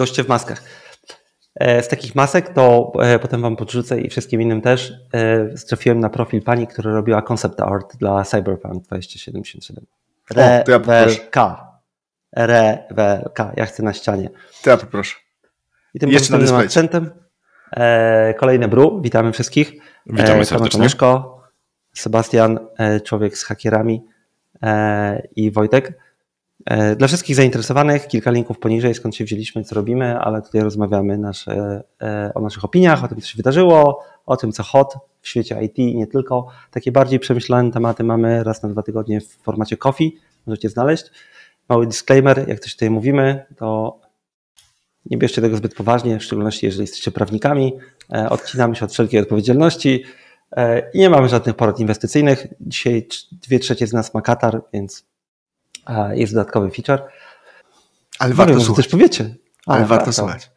Goście w maskach. E, z takich masek to e, potem Wam podrzucę i wszystkim innym też. E, Trafiłem na profil pani, która robiła concept art dla Cyberpunk 2077. Rewelka. Rewelka. Ja chcę na ścianie. To ja poproszę. I tym Jeszcze pozytywnym akcentem kolejne bru. Witamy wszystkich. Witamy serdecznie. Tomaszko, Sebastian, człowiek z hakierami i Wojtek. E, dla wszystkich zainteresowanych kilka linków poniżej, skąd się wzięliśmy, co robimy, ale tutaj rozmawiamy nasze, e, o naszych opiniach, o tym, co się wydarzyło, o tym, co hot w świecie IT i nie tylko. Takie bardziej przemyślane tematy mamy raz na dwa tygodnie w formacie coffee, możecie znaleźć. Mały disclaimer, jak coś tutaj mówimy, to nie bierzcie tego zbyt poważnie, w szczególności jeżeli jesteście prawnikami. E, odcinamy się od wszelkiej odpowiedzialności i nie mamy żadnych porad inwestycyjnych. Dzisiaj dwie trzecie z nas ma Katar, więc jest dodatkowy feature. Ale warto wiem, słuchać. Coś powiecie. Ale, Ale warto, warto słuchać.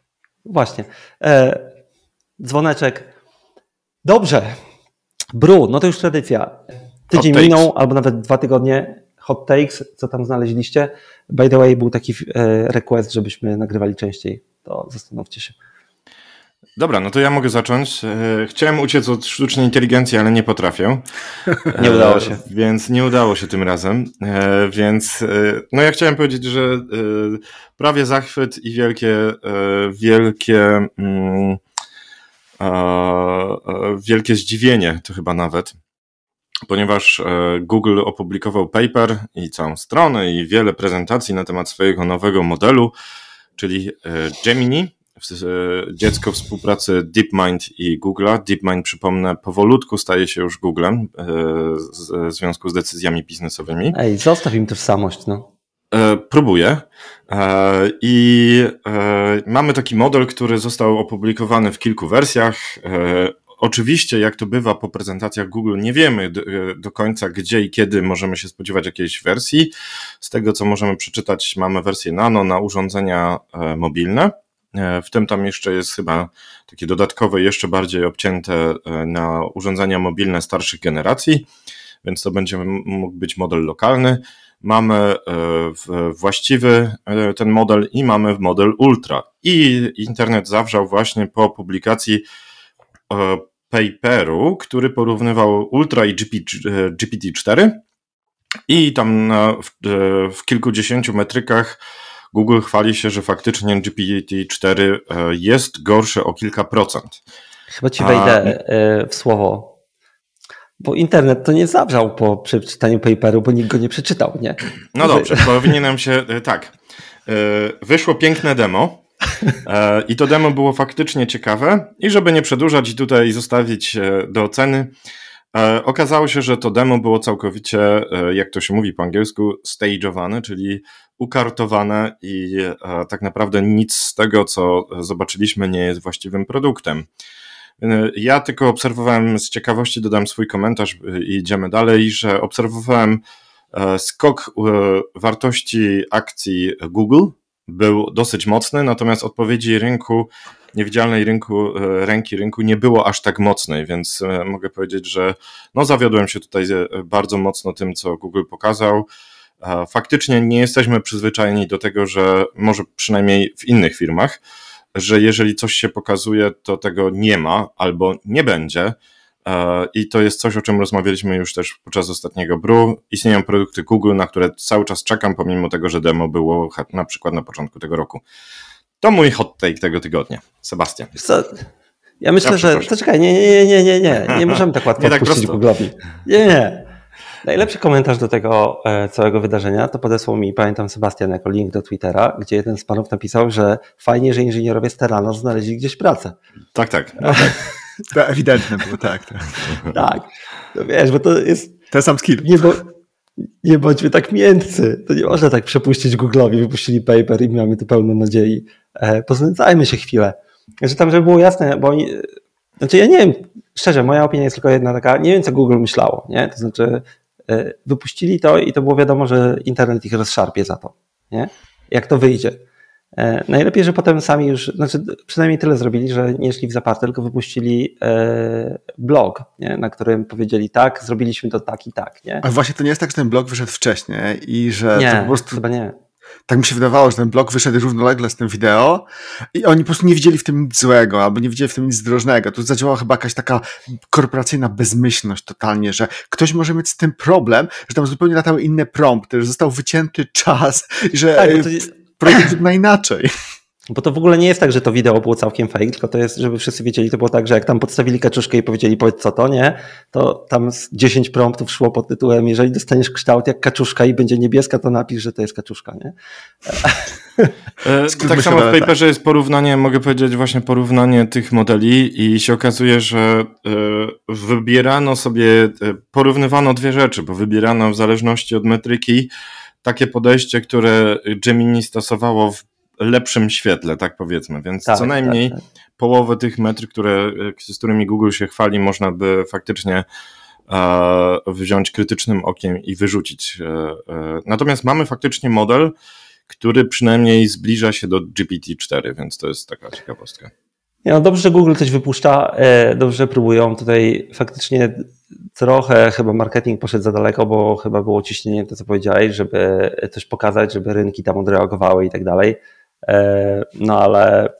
Właśnie. E, dzwoneczek. Dobrze. Bru, no to już tradycja. Tydzień minął, albo nawet dwa tygodnie. Hot takes, co tam znaleźliście. By the way, był taki e, request, żebyśmy nagrywali częściej. To zastanówcie się. Dobra, no to ja mogę zacząć. E, chciałem uciec od sztucznej inteligencji, ale nie potrafię. Nie udało się. Więc nie udało się tym razem. E, więc no ja chciałem powiedzieć, że prawie zachwyt i wielkie, wielkie, mm, wielkie zdziwienie, to chyba nawet, ponieważ Google opublikował paper i całą stronę i wiele prezentacji na temat swojego nowego modelu, czyli Gemini, dziecko współpracy DeepMind i Google'a. DeepMind, przypomnę, powolutku staje się już Googlem e, w związku z decyzjami biznesowymi. Ej, zostaw im tożsamość, no. E, próbuję. E, I mamy taki model, który został opublikowany w kilku wersjach. Oczywiście, jak to bywa po prezentacjach Google, nie wiemy do, końca, gdzie i kiedy możemy się spodziewać jakiejś wersji. Z tego, co możemy przeczytać, mamy wersję nano na urządzenia mobilne. E, w tym tam jeszcze jest chyba takie dodatkowe, jeszcze bardziej obcięte e, na urządzenia mobilne starszych generacji, więc to będzie mógł być model lokalny. Mamy e, właściwy ten model i mamy model ultra. I internet zawrzał właśnie po publikacji paperu, który porównywał ultra i GPT-4 i tam w, w kilkudziesięciu metrykach Google chwali się, że faktycznie GPT-4 e, jest gorsze o kilka procent. Chyba ci wejdę A... E, w słowo. Bo internet to nie zawrzał po przeczytaniu paperu, bo nikt go nie przeczytał, nie? No dobrze, powinienem się. E, tak. Wyszło piękne demo. I to demo było faktycznie ciekawe. I żeby nie przedłużać i tutaj zostawić do oceny, okazało się, że to demo było całkowicie, jak to się mówi po angielsku, stageowane, czyli ukartowane i e, tak naprawdę nic z tego, co zobaczyliśmy, nie jest właściwym produktem. E, ja tylko obserwowałem z ciekawości, dodam swój komentarz i idziemy dalej, że obserwowałem e, skok wartości akcji Google był dosyć mocny, natomiast odpowiedzi rynku, niewidzialnej rynku, ręki rynku nie było aż tak mocnej, więc mogę powiedzieć, że no zawiodłem się tutaj bardzo mocno tym, co Google pokazał faktycznie nie jesteśmy przyzwyczajeni do tego, że może przynajmniej w innych firmach, że jeżeli coś się pokazuje, to tego nie ma albo nie będzie. E, I to jest coś, o czym rozmawialiśmy już też podczas ostatniego BRU. Istnieją produkty Google, na które cały czas czekam, pomimo tego, że demo było na przykład na początku tego roku. To mój hot take tego tygodnia. Sebastian. Co? Ja myślę, ja że. To czekaj, nie, nie, nie, nie, nie. Nie możemy tak łatwo nie odpuścić tak Google'owi. Nie, nie. Najlepszy komentarz do tego e, całego wydarzenia to podesłał mi, pamiętam, Sebastian jako link do Twittera, gdzie jeden z panów napisał, że fajnie, że inżynierowie z Terano znaleźli gdzieś pracę. Tak, tak. No, tak. to ewidentne było, tak. Tak, tak. No wiesz, bo to jest... Ten sam skill. Nie, bo, nie bądźmy tak miętcy. To nie można tak przepuścić Google'owi, wypuścili paper i mamy tu pełno nadziei. E, poznęcajmy się chwilę. Że tam, żeby było jasne, bo oni... Znaczy ja nie wiem, szczerze, moja opinia jest tylko jedna taka, nie wiem co Google myślało, nie? To znaczy E, wypuścili to i to było wiadomo, że internet ich rozszarpie za to, nie? Jak to wyjdzie. E, najlepiej, że potem sami już, znaczy przynajmniej tyle zrobili, że nie szli w zaparte, tylko wypuścili e, blog, nie? na którym powiedzieli tak, zrobiliśmy to tak i tak. Nie? Ale właśnie to nie jest tak, że ten blog wyszedł wcześniej i że nie, to po prostu... chyba nie tak mi się wydawało, że ten blog wyszedł równolegle z tym wideo i oni po prostu nie widzieli w tym nic złego, albo nie widzieli w tym nic drożnego. Tu zadziałała chyba jakaś taka korporacyjna bezmyślność totalnie, że ktoś może mieć z tym problem, że tam zupełnie latały inne prompty, że został wycięty czas i że tak. Projekt wygląda inaczej. Bo to w ogóle nie jest tak, że to wideo było całkiem fake, tylko to jest, żeby wszyscy wiedzieli, to było tak, że jak tam podstawili kaczuszkę i powiedzieli powiedz co to, nie, to tam z 10 promptów szło pod tytułem jeżeli dostaniesz kształt jak kaczuszka i będzie niebieska, to napisz, że to jest kaczuszka, nie? E, tak samo w paperze jest porównanie, mogę powiedzieć właśnie porównanie tych modeli i się okazuje, że e, wybierano sobie, e, porównywano dwie rzeczy, bo wybierano w zależności od metryki takie podejście, które Gemini stosowało w lepszym świetle, tak powiedzmy. Więc tak, co najmniej tak, tak. połowę tych metr, które, z którymi Google się chwali, można by faktycznie e, wziąć krytycznym okiem i wyrzucić. E, e, natomiast mamy faktycznie model, który przynajmniej zbliża się do GPT-4, więc to jest taka ciekawostka. no dobrze, że Google coś wypuszcza, e, dobrze, próbują. Tutaj faktycznie trochę chyba marketing poszedł za daleko, bo chyba było ciśnienie, to co powiedziałeś, żeby coś pokazać, żeby rynki tam odreagowały i tak dalej. E, no ale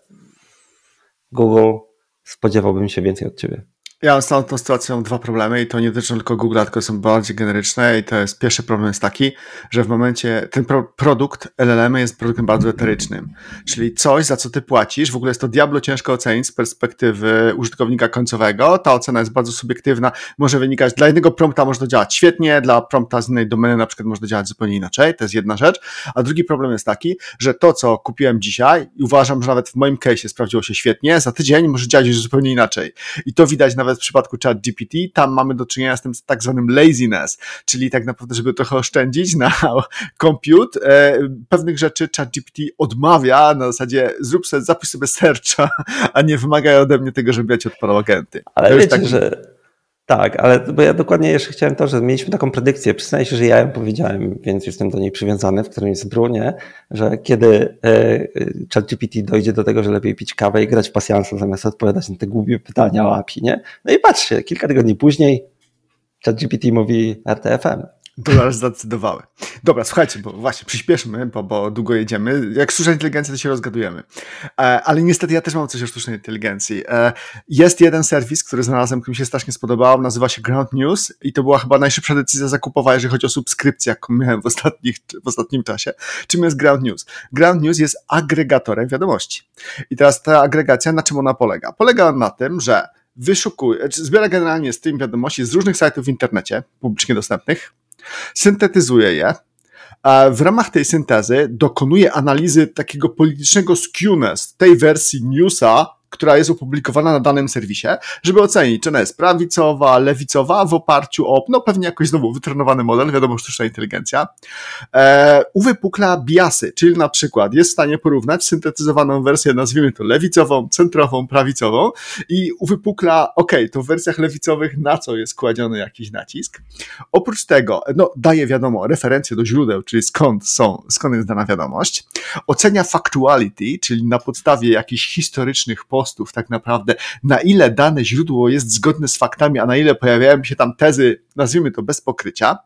Google spodziewałbym się więcej od ciebie. Ja mam z tą sytuacją dwa problemy i to nie dotyczą tylko Google, tylko są bardziej generyczne i to jest pierwszy problem jest taki, że w momencie ten pro, produkt LLM jest produktem bardzo eterycznym, czyli coś, za co ty płacisz, w ogóle jest to diablo ciężko ocenić z perspektywy użytkownika końcowego, ta ocena jest bardzo subiektywna, może wynikać, dla jednego prompta może to działać świetnie, dla prompta z innej domeny na przykład może to działać zupełnie inaczej, to jest jedna rzecz, a drugi problem jest taki, że to, co kupiłem dzisiaj i uważam, że nawet w moim case sprawdziło się świetnie, za tydzień może działać już zupełnie inaczej. I to widać nawet w przypadku ChatGPT, tam mamy do czynienia z tym tak zwanym laziness, czyli tak naprawdę, żeby trochę oszczędzić na compute, e, pewnych rzeczy ChatGPT odmawia na zasadzie zrób sobie, zapisz sobie searcha, a nie wymaga ode mnie tego, żeby ja ci odpalał agenty. Ale wiecie, tak... że tak, ale bo ja dokładnie jeszcze chciałem to, że mieliśmy taką predykcję, przyznaję się, że ja ją powiedziałem, więc jestem do niej przywiązany w którymś brunie, że kiedy e, ChatGPT dojdzie do tego, że lepiej pić kawę i grać w pasjansa zamiast odpowiadać na te głupie pytania o API, nie? No i patrzcie, kilka tygodni później ChatGPT mówi RTFM. Dolar zdecydowały. Dobra, słuchajcie, bo właśnie przyspieszmy, bo, bo długo jedziemy. Jak sztuczna inteligencja, to się rozgadujemy. E, ale niestety ja też mam coś o sztucznej inteligencji. E, jest jeden serwis, który znalazłem, który mi się strasznie spodobał, nazywa się Ground News i to była chyba najszybsza decyzja zakupowa, jeżeli chodzi o subskrypcję, jaką miałem w, ostatnich, w ostatnim czasie. Czym jest Ground News? Ground News jest agregatorem wiadomości. I teraz ta agregacja, na czym ona polega? Polega na tym, że wyszukuje, zbiera generalnie z tym wiadomości z różnych sajtów w internecie, publicznie dostępnych, syntetyzuje je, a w ramach tej syntezy dokonuje analizy takiego politycznego skewness tej wersji newsa, która jest opublikowana na danym serwisie, żeby ocenić, czy ona jest prawicowa, lewicowa, w oparciu o, no pewnie jakoś znowu wytrenowany model, wiadomo, sztuczna inteligencja, e, uwypukla biasy, czyli na przykład jest w stanie porównać syntetyzowaną wersję, nazwijmy to lewicową, centrową, prawicową i uwypukla, ok, to w wersjach lewicowych na co jest kładziony jakiś nacisk. Oprócz tego, no daje wiadomo referencje do źródeł, czyli skąd są, skąd jest dana wiadomość, ocenia factuality, czyli na podstawie jakichś historycznych postów, postów tak naprawdę, na ile dane źródło jest zgodne z faktami, a na ile pojawiają się tam tezy, nazwijmy to bez pokrycia.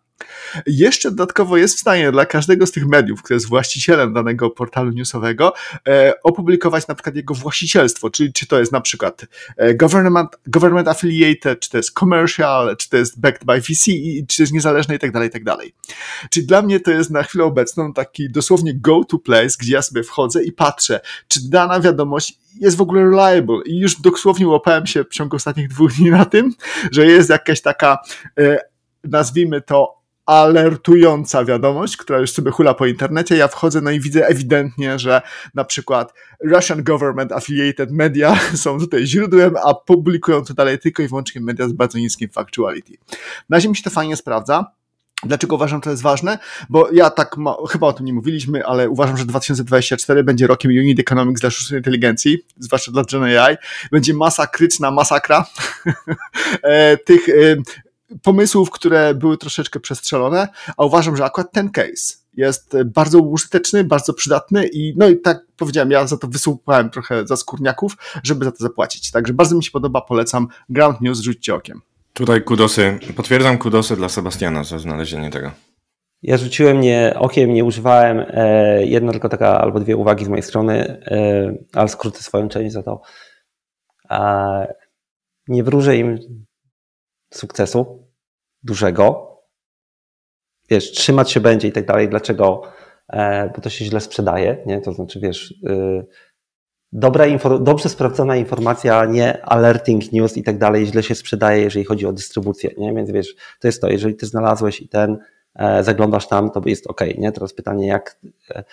Jeszcze dodatkowo jest w stanie dla każdego z tych mediów, który jest właścicielem danego portalu newsowego, e, opublikować na przykład jego właścicielstwo, czyli czy to jest na przykład e, government, government affiliated, czy to jest commercial, czy to jest backed by VC, czy to jest niezależne i tak dalej, tak dalej. Czyli dla mnie to jest na chwilę obecną taki dosłownie go-to place, gdzie ja sobie wchodzę i patrzę, czy dana wiadomość jest w ogóle reliable i już dosłownie łapałem się w ciągu ostatnich dwóch dni na tym, że jest jakaś taka, e, nazwijmy to alertująca wiadomość, która już sobie hula po internecie. Ja wchodzę, no i widzę ewidentnie, że na przykład Russian Government Affiliated Media są tutaj źródłem, a publikują to dalej tylko i wyłącznie media z bardzo niskim factuality. Na razie mi się to fajnie sprawdza. Dlaczego uważam, że to jest ważne? Bo ja tak, ma, chyba o tym nie mówiliśmy, ale uważam, że 2024 będzie rokiem Unit Economics dla sztucznej inteligencji, zwłaszcza dla Gen. Będzie masakryczna masakra e, tych e, pomysłów, które były troszeczkę przestrzelone, a uważam, że akurat ten case jest bardzo użyteczny, bardzo przydatny i no i tak powiedziałem, ja za to wysłupałem trochę za skórniaków, żeby za to zapłacić. Także bardzo mi się podoba, polecam Ground News, rzućcie okiem. Tutaj kudosy, potwierdzam kudosy dla Sebastiana za znalezienie tego. Ja rzuciłem nie okiem, nie używałem. E, jedna tylko taka albo dwie uwagi z mojej strony, e, ale skrócę swoją część za to. E, nie wróżę im sukcesu dużego. Wiesz, trzymać się będzie i tak dalej. Dlaczego? E, bo to się źle sprzedaje, nie? To znaczy, wiesz, y, dobra dobrze sprawdzona informacja, nie alerting news i tak dalej, źle się sprzedaje, jeżeli chodzi o dystrybucję, nie? Więc wiesz, to jest to, jeżeli ty znalazłeś i ten, e, zaglądasz tam, to jest ok, nie? Teraz pytanie, jak, e,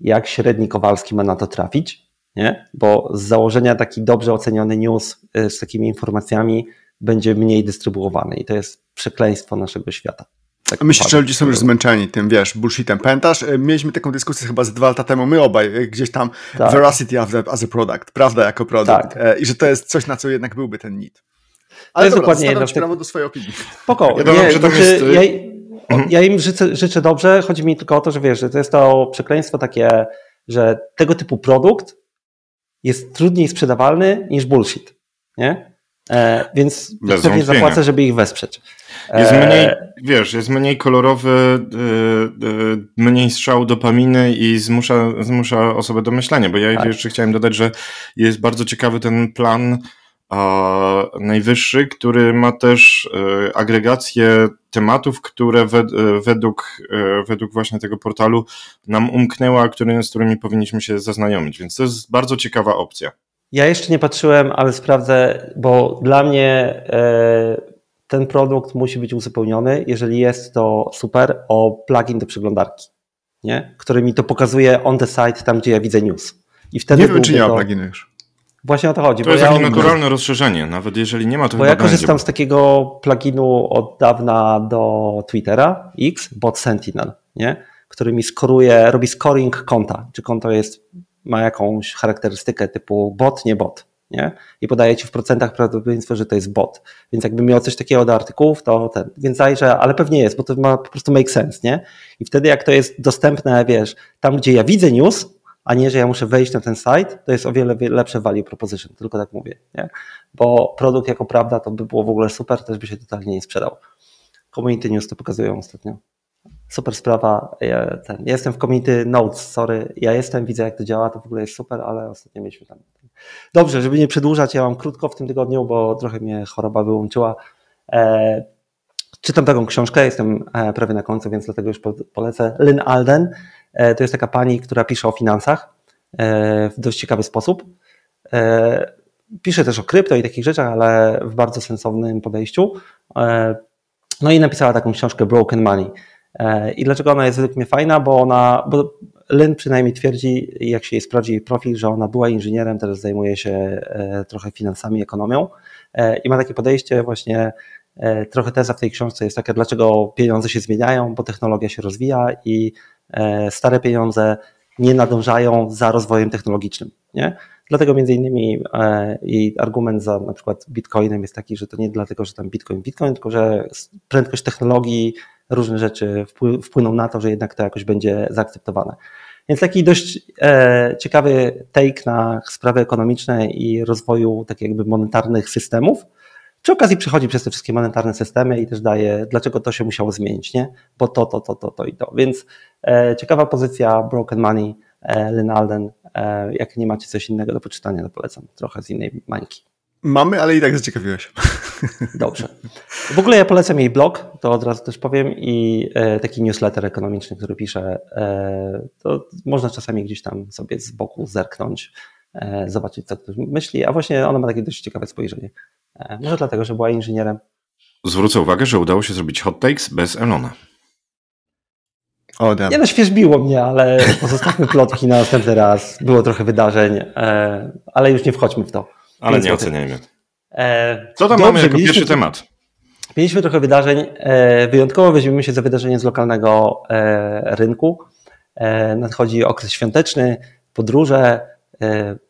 jak średni Kowalski ma na to trafić, nie? Bo z założenia taki dobrze oceniony news z takimi informacjami będzie mniej dystrybuowany i to jest przekleństwo naszego świata. Tak Myślę, że ludzie są już zmęczeni tym, wiesz, bullshitem. Pamiętasz, e, mieliśmy taką dyskusję chyba ze dwa lata temu, my obaj, e, gdzieś tam tak. veracity as a, as a product, prawda, jako produkt. Tak. E, I że to jest coś, na co jednak byłby ten need. Ale to jest dobra, dokładnie ci prawo do swojej opinii. Spoko. Ja, nie, znaczy, jest... ja, mhm. ja, im życzę, życzę dobrze, chodzi mi tylko o to, że wiesz, że to jest to przekleństwo takie, że tego typu produkt jest trudniej sprzedawalny niż bullshit, nie? E, więc Bez pewnie zapłacę, żeby ich wesprzeć. Jest e, mniej, wiesz, jest mniej kolorowy, e, mniej strzał dopaminy i zmusza, zmusza osobę do myślenia, bo ja tak. jeszcze chciałem dodać, że jest bardzo ciekawy ten plan a, najwyższy, który ma też agregację tematów, które według, według właśnie tego portalu nam umknęła, który, z którymi powinniśmy się zaznajomić, więc to jest bardzo ciekawa opcja. Ja jeszcze nie patrzyłem, ale sprawdzę, bo dla mnie e, ten produkt musi być uzupełniony, jeżeli jest to super, o plugin do przeglądarki, nie? który mi to pokazuje on the site, tam gdzie ja widzę news. I wtedy nie wiem, czy nie ma to... pluginu już. Właśnie o to chodzi. To jest ja takie naturalne rozszerzenie, nawet jeżeli nie ma to Bo ja korzystam będzie. z takiego pluginu od dawna do Twittera, X, bot Sentinel, nie? który mi skoruje, robi scoring konta, czy konto jest ma jakąś charakterystykę typu bot, nie bot, nie? I podaje ci w procentach prawdopodobieństwo, że to jest bot. Więc jakbym miał coś takiego do artykułów, to ten, więc zajrzę, ale pewnie jest, bo to ma po prostu make sense, nie? I wtedy jak to jest dostępne, wiesz, tam gdzie ja widzę news, a nie, że ja muszę wejść na ten site, to jest o wiele lepsze value proposition, tylko tak mówię, nie? Bo produkt jako prawda to by było w ogóle super, też by się totalnie nie sprzedał. Community news to pokazują ostatnio super sprawa. Ja, ten, jestem w community Notes, sorry. Ja jestem, widzę jak to działa, to w ogóle jest super, ale ostatnio mieliśmy tam. Dobrze, żeby nie przedłużać, ja mam krótko w tym tygodniu, bo trochę mnie choroba wyłączyła. E, czytam taką książkę, jestem e, prawie na końcu, więc dlatego już polecę. Lynn Alden e, to jest taka pani, która pisze o finansach e, w dość ciekawy sposób. E, pisze też o krypto i takich rzeczach, ale w bardzo sensownym podejściu. E, no i napisała taką książkę Broken Money. E, I dlaczego ona jest według mnie fajna? Bo ona, bo Lynn przynajmniej twierdzi, jak się jej sprawdzi profil, że ona była inżynierem, teraz zajmuje się e, trochę finansami, ekonomią e, i ma takie podejście właśnie, trochę teza w tej książce jest taka, dlaczego pieniądze się zmieniają, bo technologia się rozwija i stare pieniądze nie nadążają za rozwojem technologicznym. Nie? Dlatego między innymi jej argument za na przykład Bitcoinem jest taki, że to nie dlatego, że tam Bitcoin, Bitcoin, tylko że prędkość technologii różne rzeczy wpłyną na to, że jednak to jakoś będzie zaakceptowane. Więc taki dość e, ciekawy take na sprawy ekonomiczne i rozwoju tak jakby monetarnych systemów. Przy okazji przychodzi przez te wszystkie monetarne systemy i też daje, dlaczego to się musiało zmienić, nie? Bo to, to, to, to, to i to. Więc e, ciekawa pozycja Broken Money, e, Lynn Alden. E, jak nie macie coś innego do poczytania, to polecam trochę z innej mańki. Mamy, ale i tak zaciekawiłeś. Dobrze. W ogóle ja polecam jej blog, to od razu też powiem, i e, taki newsletter ekonomiczny, który pisze. E, to można czasami gdzieś tam sobie z boku zerknąć, e, zobaczyć, co ktoś myśli, a właśnie ona ma takie dość ciekawe spojrzenie. Może dlatego, że była inżynierem. Zwrócę uwagę, że udało się zrobić hot takes bez Elona. O, nie no, świeżbiło mnie, ale pozostawmy plotki na następny raz. Było trochę wydarzeń, ale już nie wchodźmy w to. Ale nie oceniajmy. E, Co tam Dobrze, mamy jako pierwszy temat? Mieliśmy trochę wydarzeń. E, wyjątkowo weźmiemy się za wydarzenie z lokalnego e, rynku. Nadchodzi okres świąteczny, podróże,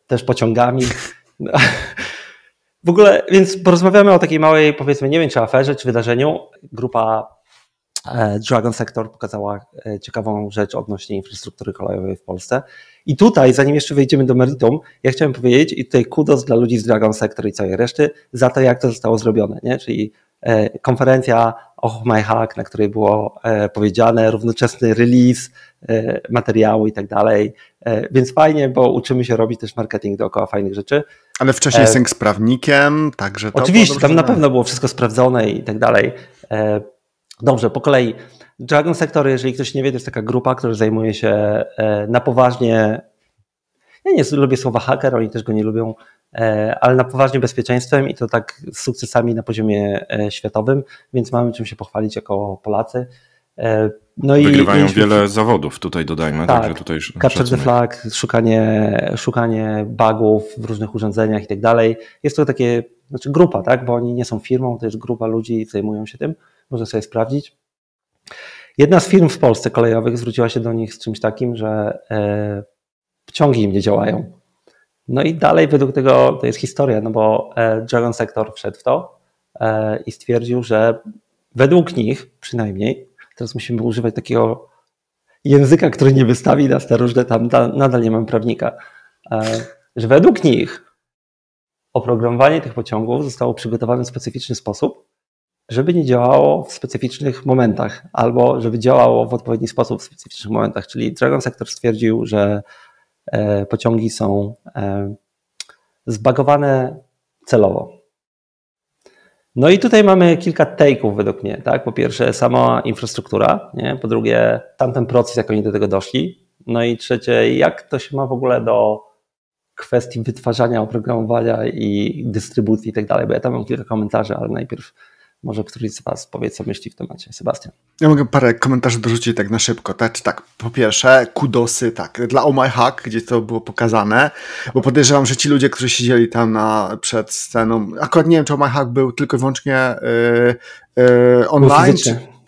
też pociągami. W ogóle, więc porozmawiamy o takiej małej, powiedzmy, nie wiem czy aferze, czy wydarzeniu. Grupa Dragon Sector pokazała ciekawą rzecz odnośnie infrastruktury kolejowej w Polsce. I tutaj, zanim jeszcze wejdziemy do meritum, ja chciałem powiedzieć, i tutaj kudos dla ludzi z Dragon Sector i całej reszty, za to, jak to zostało zrobione, nie? czyli e, konferencja Oh My Hack, na której było e, powiedziane, równoczesny release e, materiału i tak dalej, więc fajnie, bo uczymy się robić też marketing dookoła fajnych rzeczy. Ale wcześniej sync z prawnikiem, także to Oczywiście, tam na pewno było wszystko sprawdzone i tak dalej. Dobrze, po kolei. Dragon Sector, jeżeli ktoś nie wie, to jest taka grupa, która zajmuje się e, na poważnie, ja nie lubię słowa hacker, oni też go nie lubią, e, ale na poważnie bezpieczeństwem i to tak z sukcesami na poziomie e, światowym, więc mamy czym się pochwalić jako Polacy. No Wygrywają i, wiele zawodów, tutaj dodajmy. Tak, także tutaj capture the flag, szukanie, szukanie bugów w różnych urządzeniach i tak dalej. Jest to takie, znaczy grupa, tak, bo oni nie są firmą, to jest grupa ludzi, zajmują się tym, można sobie sprawdzić. Jedna z firm w Polsce kolejowych zwróciła się do nich z czymś takim, że e, pociągi im nie działają. No i dalej według tego to jest historia, no bo e, Dragon Sector wszedł w to e, i stwierdził, że według nich przynajmniej, teraz musimy używać takiego języka, który nie wystawi nas na różne tam, nadal nie mam prawnika, że według nich oprogramowanie tych pociągów zostało przygotowane w specyficzny sposób, żeby nie działało w specyficznych momentach, albo żeby działało w odpowiedni sposób w specyficznych momentach. Czyli Dragon Sector stwierdził, że e, pociągi są e, zbagowane celowo. No i tutaj mamy kilka take'ów według mnie. Tak? Po pierwsze, sama infrastruktura, nie? po drugie, tamten proces, jak oni do tego doszli. No i trzecie, jak to się ma w ogóle do kwestii wytwarzania oprogramowania i dystrybucji i tak dalej, bo ja tam mam kilka komentarzy, ale najpierw może któryś z Was powie, co myśli w temacie. Sebastian. Ja mogę parę komentarzy dorzucić tak na szybko. Tak, tak, po pierwsze, kudosy, tak, dla Oh My Hack, gdzie to było pokazane, bo podejrzewam, że ci ludzie, którzy siedzieli tam na, przed sceną, akurat nie wiem, czy Oh My Hack był tylko i wyłącznie yy, online,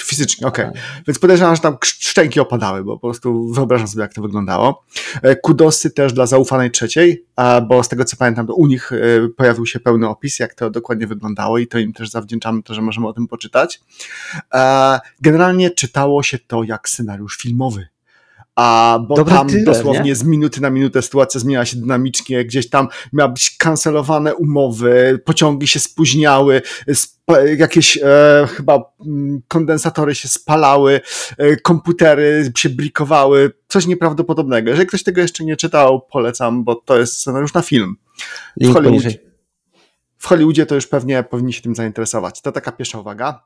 Fizycznie, okej. Okay. Więc podejrzewam, że tam szczęki opadały, bo po prostu wyobrażam sobie, jak to wyglądało. E, kudosy też dla zaufanej trzeciej, bo z tego co pamiętam, to u nich e, pojawił się pełny opis, jak to dokładnie wyglądało i to im też zawdzięczamy to, że możemy o tym poczytać. E, generalnie czytało się to jak scenariusz filmowy a bo tam tyle, dosłownie nie? z minuty na minutę sytuacja zmieniała się dynamicznie, gdzieś tam miały być kancelowane umowy, pociągi się spóźniały, jakieś e, chyba mm, kondensatory się spalały, e, komputery się brikowały, coś nieprawdopodobnego. Jeżeli ktoś tego jeszcze nie czytał, polecam, bo to jest scenariusz na film. W Hollywoodzie, w Hollywoodzie to już pewnie powinni się tym zainteresować. To taka pierwsza uwaga.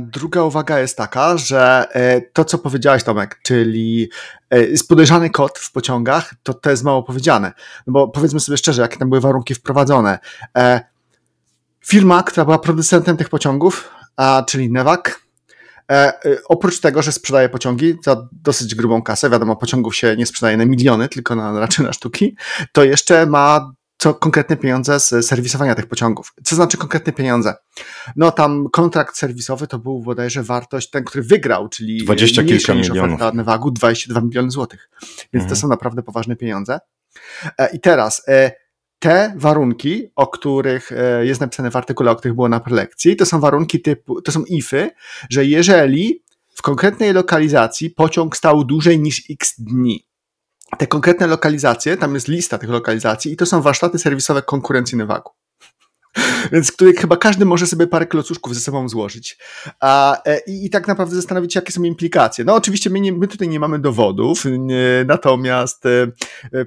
Druga uwaga jest taka, że e, to, co powiedziałeś, Tomek, czyli e, podejrzany kod w pociągach, to to jest mało powiedziane. No bo powiedzmy sobie szczerze, jakie tam były warunki wprowadzone. E, firma, która była producentem tych pociągów, czyli Nevak, oprócz tego, że sprzedaje pociągi za dosyć grubą kasę, wiadomo, pociągów się nie sprzedaje na miliony, tylko na, raczej na sztuki, to jeszcze ma co konkretne pieniądze z serwisowania tych pociągów. Co znaczy konkretne pieniądze? No tam kontrakt serwisowy to był bodajże wartość, ten, który wygrał, czyli 20 kilka milionów. na wagu 22 miliony złotych. Więc mhm. to są naprawdę poważne pieniądze. E, I teraz e, te warunki, o których e, jest napisane w artykule, o których było na prelekcji, to są warunki typu, to są ify, że jeżeli w konkretnej lokalizacji pociąg stał dłużej niż x dni, te konkretne lokalizacje, tam jest lista tych lokalizacji i to są warsztaty serwisowe konkurencyjne WAG-u. więc których chyba każdy może sobie parę klocuszków ze sobą złożyć. A, e, i, I tak naprawdę zastanowić się, jakie są implikacje. No oczywiście my, nie, my tutaj nie mamy dowodów, nie, natomiast e, e,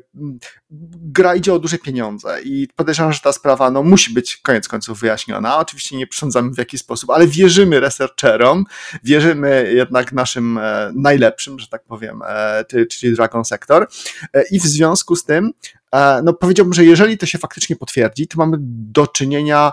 gra idzie o duże pieniądze i podejrzewam, że ta sprawa no, musi być koniec końców wyjaśniona. Oczywiście nie przesądzamy w jaki sposób, ale wierzymy researcherom, wierzymy jednak naszym e, najlepszym, że tak powiem, e, czyli Dragon Sector e, i w związku z tym no powiedziałbym, że jeżeli to się faktycznie potwierdzi, to mamy do czynienia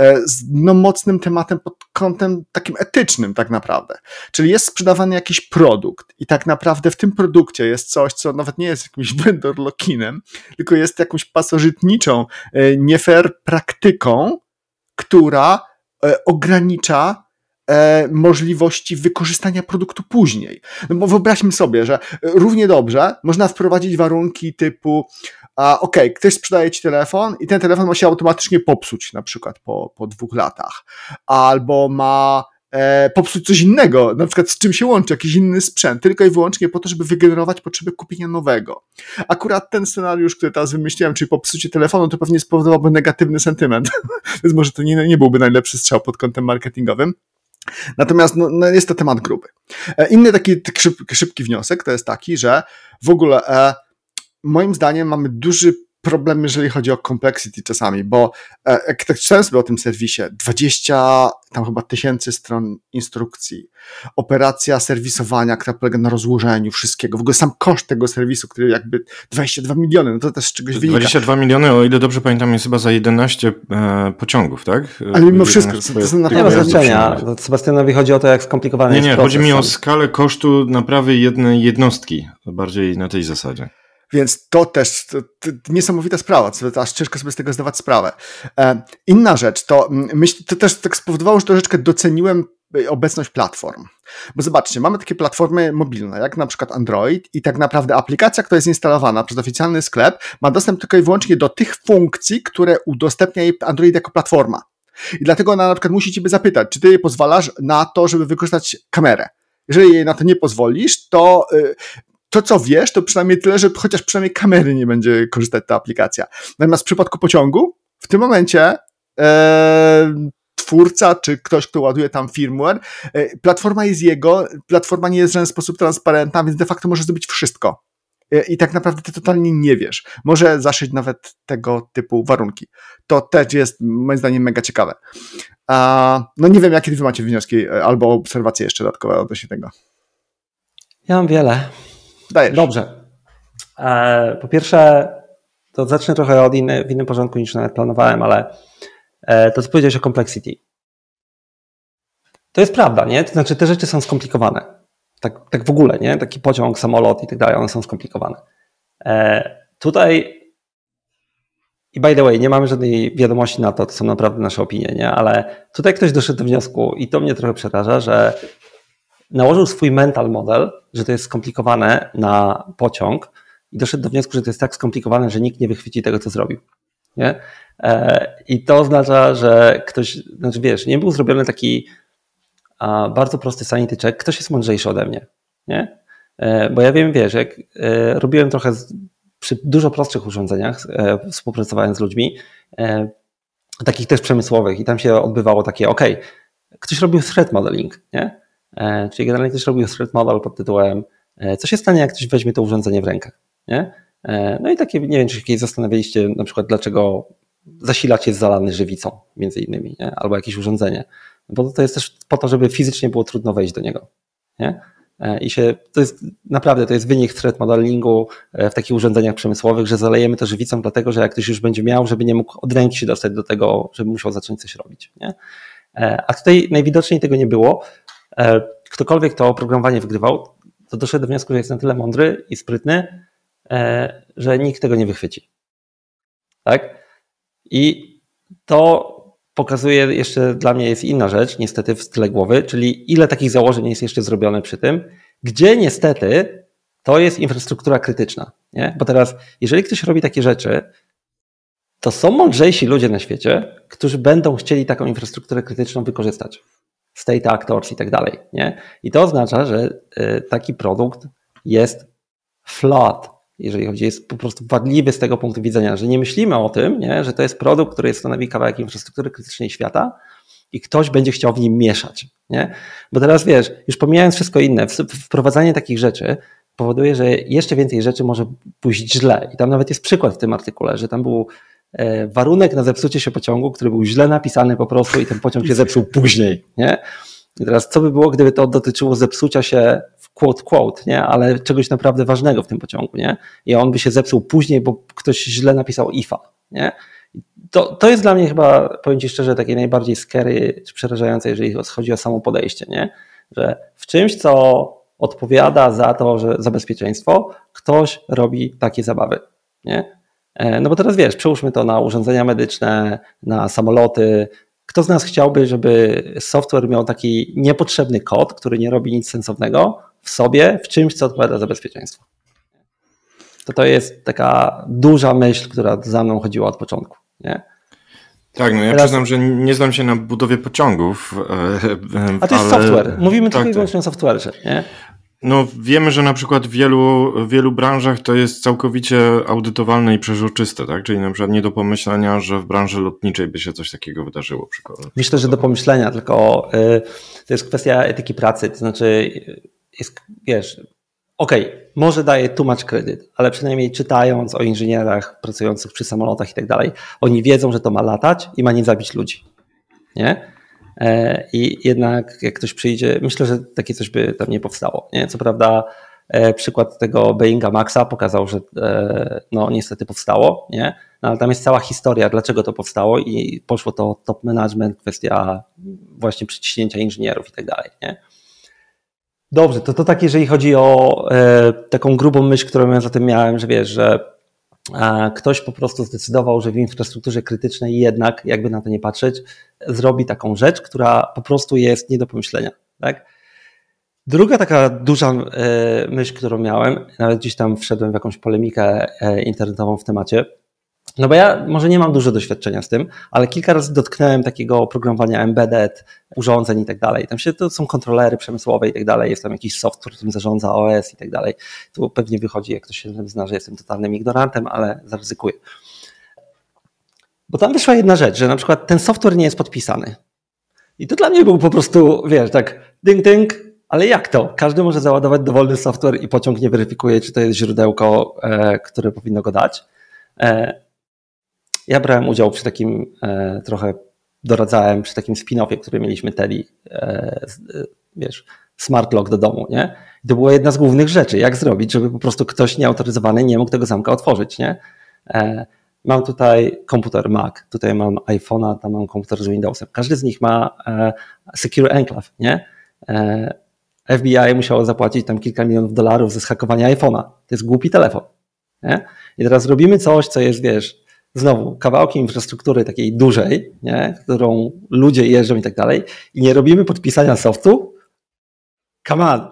E, z no, mocnym tematem pod kątem takim etycznym tak naprawdę. Czyli jest sprzedawany jakiś produkt i tak naprawdę w tym produkcie jest coś, co nawet nie jest jakimś vendor lokinem, tylko jest jakąś pasożytniczą, e, nie fair praktyką, która e, możliwości wykorzystania produktu później. No bo wyobraźmy sobie, że równie dobrze można wprowadzić warunki typu a okay, ktoś sprzedaje ci telefon i ten telefon ma się automatycznie popsuć, na przykład po, po dwóch latach, albo ma e, popsuć coś innego, na przykład z czym się łączy, jakiś inny sprzęt, tylko i wyłącznie po to, żeby wygenerować potrzebę kupienia nowego. Akurat ten scenariusz, który teraz wymyśliłem, czyli popsucie telefonu, to pewnie spowodowałby negatywny sentyment, więc może to nie, nie byłby najlepszy strzał pod kątem marketingowym. Natomiast no, no jest to temat gruby. E, inny taki, szybki wniosek to jest taki, że w ogóle e, moim zdaniem mamy duży problem, jeżeli chodzi o complexity czasami, bo e, jak tak czytałem sobie o tym serwisie, 20 tam chyba tysięcy stron instrukcji, operacja serwisowania, która polega na rozłożeniu wszystkiego, w ogóle sam koszt tego serwisu, który jakby 22 miliony, no to też z czegoś 22 wynika. 22 miliony, o ile dobrze pamiętam, jest chyba za 11 e, pociągów, tak? Ale mimo wszystko, to są naprawdę... Nie ma znaczenia, Sebastianowi chodzi o to, jak skomplikowany nie, jest Nie, nie, chodzi mi o skalę kosztu naprawy jednej jednostki, bardziej na tej zasadzie. Więc to też to, to niesamowita sprawa, to aż ciężko sobie z tego zdawać sprawę. E, inna rzecz, to to też tak spowodowało, że troszeczkę doceniłem e, obecność platform. Bo zobaczcie, mamy takie platformy mobilne, jak na przykład Android i tak naprawdę aplikacja, która jest instalowana przez oficjalny sklep, ma dostęp tylko i wyłącznie do tych funkcji, które udostępnia jej Android jako platforma. I dlatego ona na przykład musi ciebie zapytać, czy ty jej pozwalasz na to, żeby wykorzystać kamerę. Jeżeli jej na to nie pozwolisz, to y, to, co wiesz, to przynajmniej tyle, że chociaż przynajmniej kamery nie będzie korzystać ta aplikacja. Natomiast w przypadku pociągu, w tym momencie e, twórca, czy ktoś, kto ładuje tam firmware, e, platforma jest jego, platforma nie jest w żaden sposób transparentna, więc de facto może zrobić wszystko. E, I tak naprawdę ty totalnie nie wiesz. Może zaszyć nawet tego typu warunki. To też jest moim zdaniem mega ciekawe. A, no nie wiem, jakie wy macie wnioski e, albo obserwacje jeszcze dodatkowe odnośnie tego. Ja mam wiele. Dajesz. Dobrze. E, po pierwsze, to zacznę trochę od inny, w innym porządku niż nawet planowałem, ale e, to, co powiedziałeś o complexity. To jest prawda, nie? To znaczy, te rzeczy są skomplikowane. Tak, tak w ogóle, nie? Taki pociąg, samolot i tak dalej, one są skomplikowane. E, tutaj i by the way, nie mamy żadnej wiadomości na to, to są naprawdę nasze opinie, nie? Ale tutaj ktoś doszedł do wniosku i to mnie trochę przeraża, że nałożył swój mental model, że to jest skomplikowane na pociąg i doszedł do wniosku, że to jest tak skomplikowane, że nikt nie wychwyci tego, co zrobił. Nie? E, I to oznacza, że ktoś, znaczy wiesz, nie był zrobiony taki bardzo prosty sanity check, ktoś jest mądrzejszy ode mnie. Nie? E, bo ja wiem, wiesz, jak e, robiłem trochę przy dużo prostszych urządzeniach, współpracowałem z ludźmi, takich też przemysłowych i tam się odbywało takie, ok, ktoś robił threat modeling, nie? E, czyli generalnie ktoś robił threat model pod tytułem e, co się stanie, jak ktoś weźmie to urządzenie w rękach. Nie? E, no i takie, nie wiem, czy kiedyś zastanawialiście na przykład, dlaczego zasilacz jest zalany żywicą, między innymi, nie? albo jakieś urządzenie. Bo to jest też po to, żeby fizycznie było trudno wejść do niego. Nie? I się, to jest naprawdę, to jest wynik threat modelingu w takich urządzeniach przemysłowych, że zalejemy to żywicą, dlatego że jak ktoś już będzie miał, żeby nie mógł od ręki się dostać do tego, żeby musiał zacząć coś robić. Nie? A tutaj najwidoczniej tego nie było. E, ktokolwiek to oprogramowanie wygrywał, to doszedł do wniosku, że jest na tyle mądry i sprytny, e, że nikt tego nie wychwyci. Tak? I to pokazuje jeszcze dla mnie jest inna rzecz, niestety w tyle głowy, czyli ile takich założeń jest jeszcze zrobione przy tym, gdzie niestety to jest infrastruktura krytyczna. Nie? Bo teraz, jeżeli ktoś robi takie rzeczy, to są mądrzejsi ludzie na świecie, którzy będą chcieli taką infrastrukturę krytyczną wykorzystać state actors i tak dalej. Nie? I to oznacza, że y, taki produkt jest flawed, jeżeli chodzi, jest po prostu wadliwy z tego punktu widzenia, że nie myślimy o tym, nie, że to jest produkt, który stanowi kawałek infrastruktury krytycznej świata i ktoś będzie chciał w nim mieszać. Nie? Bo teraz wiesz, już pomijając wszystko inne, wprowadzanie takich rzeczy powoduje, że jeszcze więcej rzeczy może pójść źle. I tam nawet jest przykład w tym artykule, że tam był e, warunek na zepsucie się pociągu, który był źle napisany po prostu i ten pociąg się zepsuł później. Nie? I teraz co by było, gdyby to dotyczyło zepsucia się w quote, quote, nie? ale czegoś naprawdę ważnego w tym pociągu, nie? I on by się zepsuł później, bo ktoś źle napisał IFA, nie? To, to jest dla mnie chyba, powiem Ci szczerze, takie najbardziej scary czy przerażające, jeżeli chodzi o samo podejście, nie? Że w czymś, co odpowiada za to, że za bezpieczeństwo, ktoś robi takie zabawy, nie? E, no bo teraz wiesz, przełóżmy to na urządzenia medyczne, na samoloty, kto z nas chciałby, żeby software miał taki niepotrzebny kod, który nie robi nic sensownego w sobie, w czymś, co odpowiada za bezpieczeństwo? To to jest taka duża myśl, która za mną chodziła od początku. Nie? Tak, no ja Teraz... przyznam, że nie znam się na budowie pociągów. E, e, A to jest ale... software. Mówimy tak, tylko i tak. wyłącznie o software'ze, nie? No wiemy, że na przykład w wielu, w wielu branżach to jest całkowicie audytowalne i przeżoczyste, tak? Czyli na przykład nie do pomyślenia, że w branży lotniczej by się coś takiego wydarzyło. Przykładowo. Myślę, że do pomyślenia, tylko y, to jest kwestia etyki pracy, to znaczy jest, wiesz, okej, okay, może daje too much credit, ale przynajmniej czytając o inżynierach pracujących przy samolotach i tak dalej, oni wiedzą, że to ma latać i ma nie zabić ludzi, nie? E, I jednak jak ktoś przyjdzie, myślę, że takie coś by tam nie powstało. Nie? Co prawda e, przykład tego Boeinga Maxa pokazał, że e, no niestety powstało, nie? No, ale tam jest cała historia, dlaczego to powstało i poszło to top management, kwestia właśnie przyciśnięcia inżynierów i tak dalej? Dobrze, to to tak jeżeli chodzi o taką grubą myśl, którą ja za tym miałem, że wiesz, że ktoś po prostu zdecydował, że w infrastrukturze krytycznej jednak, jakby na to nie patrzeć, zrobi taką rzecz, która po prostu jest nie do pomyślenia. Tak? Druga taka duża e, myśl, którą miałem, nawet gdzieś tam wszedłem w jakąś polemikę e, internetową w temacie, no bo ja może nie mam dużo doświadczenia z tym, ale kilka razy dotknąłem takiego oprogramowania embedded, urządzeń i tak dalej. Tam się to są kontrolery przemysłowe i tak dalej, jest tam jakiś software, którym zarządza OS i tak dalej. Tu pewnie wychodzi, jak ktoś się zna, że jestem totalnym ignorantem, ale zaryzykuję. Bo tam wyszła jedna rzecz, że na przykład ten software nie jest podpisany. I to dla mnie był po prostu, wiesz, tak ding, ding, ale jak to? Każdy może załadować dowolny software i pociąg nie weryfikuje, czy to jest źródełko, e, które powinno go dać. Ja brałem udział przy takim, e, trochę doradzałem przy takim spin-offie, który mieliśmy Teli, e, e, wiesz, smart lock do domu, nie? I to była jedna z głównych rzeczy, jak zrobić, żeby po prostu ktoś nieautoryzowany nie mógł tego zamka otworzyć, nie? Mam tutaj komputer Mac, tutaj mam iPhone'a, tam mam komputer z Windowsem. Każdy z nich ma Secure Enclave, nie? FBI musiało zapłacić tam kilka milionów dolarów za schakowanie iPhone'a. To jest głupi telefon. Nie? I teraz robimy coś, co jest, wiesz, znowu kawałki infrastruktury takiej dużej, nie? którą ludzie jeżdżą i tak dalej, i nie robimy podpisania softu. Come on.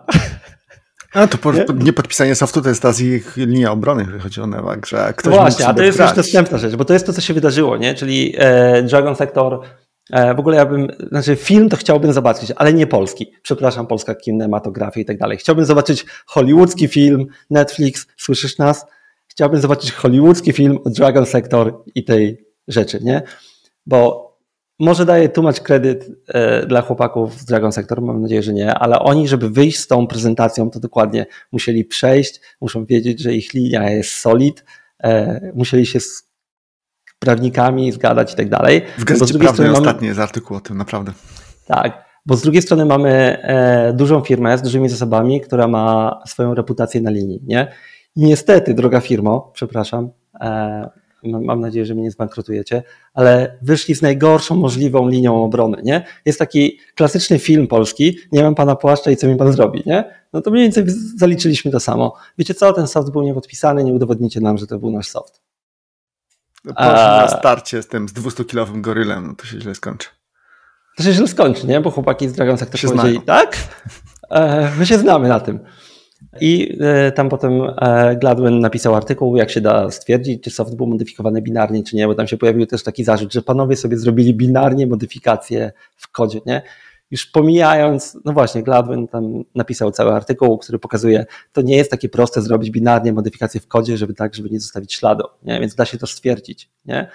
A to po, nie? niepodpisanie softu to jest ta z ich linia obrony, jeżeli chodzi o Nevak, że ktoś no Właśnie, a to jest już następna rzecz, bo to jest to, co się wydarzyło, nie? czyli e, Dragon Sector e, w ogóle ja bym, znaczy film to chciałbym zobaczyć, ale nie polski. Przepraszam, polska kinematografia i tak dalej. Chciałbym zobaczyć hollywoodzki film, Netflix, słyszysz nas? Chciałbym zobaczyć hollywoodzki film o Dragon Sector i tej rzeczy, nie? Bo może daję too much credit e, dla chłopaków z Dragon Sector, mam nadzieję, że nie, ale oni, żeby wyjść z tą prezentacją, to dokładnie musieli przejść, muszą wiedzieć, że ich linia jest solid, e, musieli się z prawnikami zgadać i tak dalej. W Gazecie Prawnej mamy... ostatni jest artykuł o tym, naprawdę. Tak, bo z drugiej strony mamy e, dużą firmę z dużymi zasobami, która ma swoją reputację na linii, nie? Niestety, droga firmo, przepraszam, e, mam nadzieję, że mnie nie zbankrutujecie, ale wyszli z najgorszą możliwą linią obrony, nie? Jest taki klasyczny film polski, nie mam pana płaszcza i co mi pan zrobi, nie? No to mniej więcej zaliczyliśmy to samo. Wiecie co, ten soft był niepodpisany, nie udowodnicie nam, że to był nasz soft. Poszli na starcie z tym z 200-kilowym gorylem, no to się źle skończy. To się źle skończy, nie? Bo chłopaki z Dragon Sector powiedzieli, tak? E, my się znamy na tym. I e, tam potem e, Gladwin napisał artykuł, jak się da stwierdzić, czy soft był modyfikowany binarnie, czy nie, bo tam się pojawił też taki zarzut, że panowie sobie zrobili binarnie modyfikacje w kodzie, nie? już pomijając, no właśnie, Gladwin tam napisał cały artykuł, który pokazuje, to nie jest takie proste zrobić binarnie modyfikację w kodzie, żeby tak, żeby nie zostawić śladu, nie? więc da się to stwierdzić. Nie?